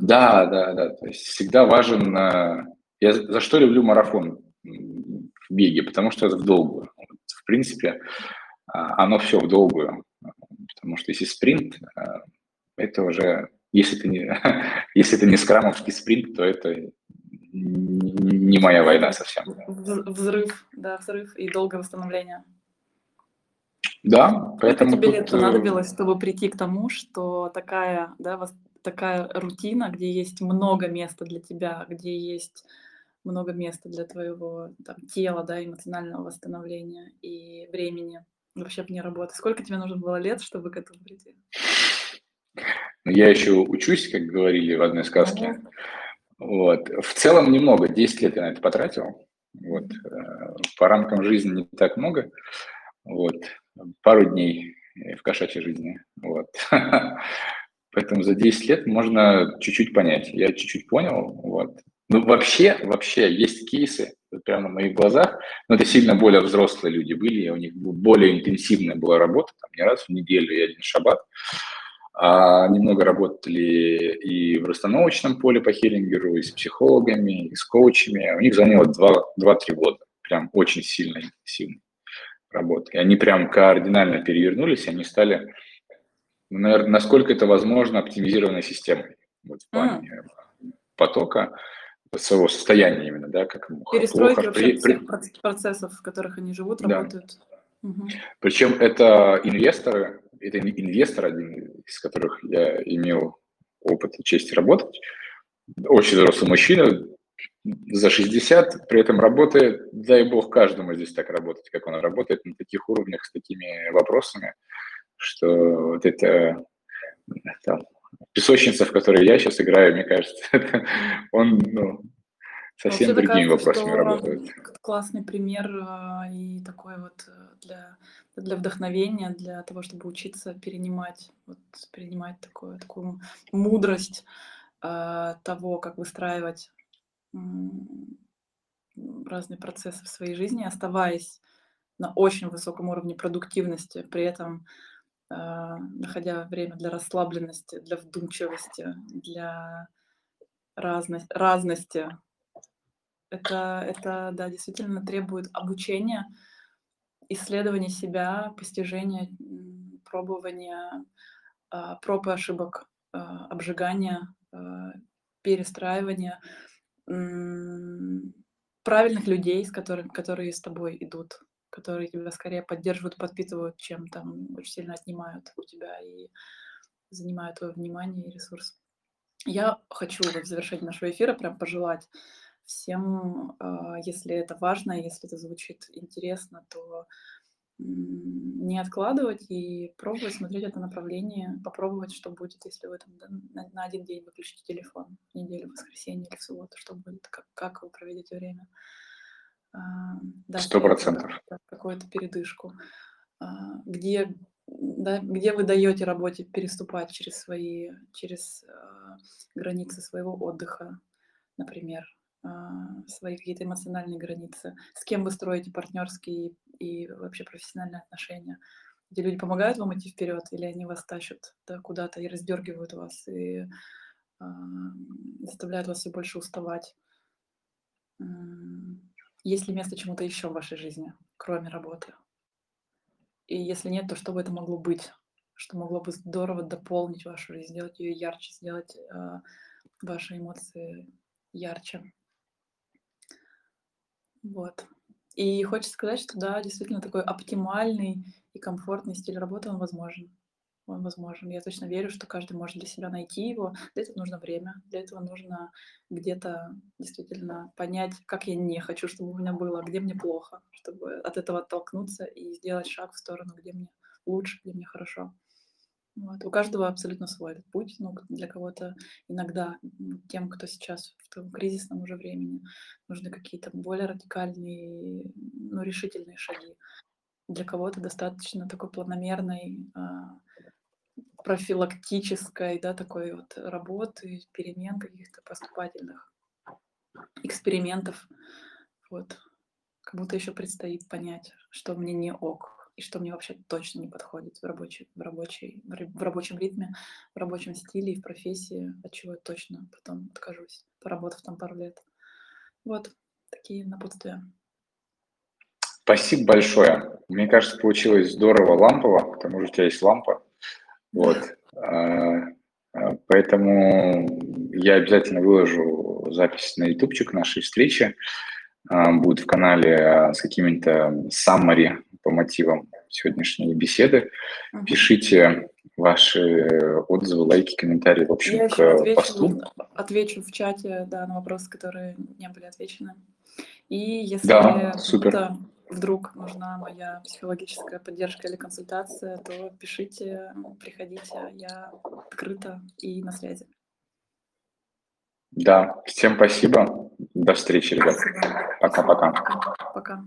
Да, да, да. То есть всегда важен... А, я за что люблю марафон в беге? Потому что это в долгую. В принципе, а, оно все в долгую. Потому что если спринт, это уже... Если это не, если это не скрамовский спринт, то это не моя война совсем. Взрыв, да, взрыв и долгое восстановление. Да, поэтому Сколько тебе лет тут... Э, понадобилось, чтобы прийти к тому, что такая, да, такая рутина, где есть много места для тебя, где есть много места для твоего там, тела, да, эмоционального восстановления и времени вообще вне работы. Сколько тебе нужно было лет, чтобы к этому прийти? Ну, я еще учусь, как говорили в одной сказке. Вот. В целом немного, 10 лет я на это потратил. Вот. Э, по рамкам жизни не так много. Вот пару дней в кошачьей жизни. Вот. Поэтому за 10 лет можно чуть-чуть понять. Я чуть-чуть понял. Вот. Ну, вообще, вообще есть кейсы, прямо на моих глазах, но это сильно более взрослые люди были, у них более интенсивная была работа, там не раз в неделю и один шаббат. А немного работали и в расстановочном поле по хиллингеру, и с психологами, и с коучами. У них заняло 2-3 года. Прям очень сильно интенсивно работы. И они прям кардинально перевернулись, они стали, ну, наверное, насколько это возможно, оптимизированной системой вот, в плане mm. потока своего состояния именно, да, как Перестройки плохо. вообще при, всех процессов, в которых они живут, да. работают. Угу. Причем это инвесторы, это инвестор один, из которых я имел опыт и честь работать, очень взрослый мужчина, за 60, при этом работает, дай бог каждому здесь так работать, как он работает на таких уровнях с такими вопросами, что вот это там, песочница, в которой я сейчас играю, мне кажется, он ну, совсем Вообще, другими кажется, вопросами работает. Классный пример а, и такой вот э, для, для вдохновения, для того, чтобы учиться перенимать, вот, перенимать такую, такую мудрость э, того, как выстраивать разные процессы в своей жизни, оставаясь на очень высоком уровне продуктивности, при этом э, находя время для расслабленности, для вдумчивости, для разности. разности. Это, это, да, действительно требует обучения, исследования себя, постижения, пробования, э, проб и ошибок, э, обжигания, э, перестраивания – правильных людей, с которыми, которые с тобой идут, которые тебя скорее поддерживают, подпитывают, чем там очень сильно отнимают у тебя и занимают твое внимание и ресурс. Я хочу в завершении нашего эфира прям пожелать всем, а, если это важно, если это звучит интересно, то не откладывать и пробовать смотреть это направление, попробовать, что будет, если вы там на, на один день выключите телефон, в неделю, в воскресенье или в субботу, что будет, как, как вы проведете время. Сто процентов. Какую-то передышку. А, где да, где вы даете работе переступать через свои, через э, границы своего отдыха, например, свои какие-то эмоциональные границы, с кем вы строите партнерские и вообще профессиональные отношения. Где люди помогают вам идти вперед, или они вас тащат да, куда-то и раздергивают вас, и э, заставляют вас все больше уставать. Есть ли место чему-то еще в вашей жизни, кроме работы? И если нет, то что бы это могло быть? Что могло бы здорово дополнить вашу жизнь, сделать ее ярче, сделать э, ваши эмоции ярче. Вот. И хочется сказать, что да, действительно такой оптимальный и комфортный стиль работы, он возможен он возможен. Я точно верю, что каждый может для себя найти его. Для этого нужно время, для этого нужно где-то действительно понять, как я не хочу, чтобы у меня было, где мне плохо, чтобы от этого оттолкнуться и сделать шаг в сторону, где мне лучше, где мне хорошо. Вот. У каждого абсолютно свой этот путь. Ну, для кого-то иногда, тем, кто сейчас в том кризисном уже времени, нужны какие-то более радикальные, ну, решительные шаги. Для кого-то достаточно такой планомерной, а, профилактической, да, такой вот работы, перемен каких-то поступательных, экспериментов. Вот. Как будто еще предстоит понять, что мне не ок, и что мне вообще точно не подходит в, рабочий, в, рабочий, в рабочем ритме, в рабочем стиле и в профессии, от чего я точно потом откажусь, поработав там пару лет. Вот такие напутствия. Спасибо большое. Мне кажется, получилось здорово лампово, к тому же у тебя есть лампа. Вот. А, а, поэтому я обязательно выложу запись на ютубчик нашей встречи. А, будет в канале с какими-то summary по мотивам сегодняшней беседы. Пишите ваши отзывы, лайки, комментарии, в общем, я к отвечу, посту. Отвечу в чате да, на вопросы, которые не были отвечены. И если да, супер вдруг нужна моя психологическая поддержка или консультация, то пишите, приходите, я открыта и на связи. Да, всем спасибо. До встречи, ребят. Пока-пока. Пока.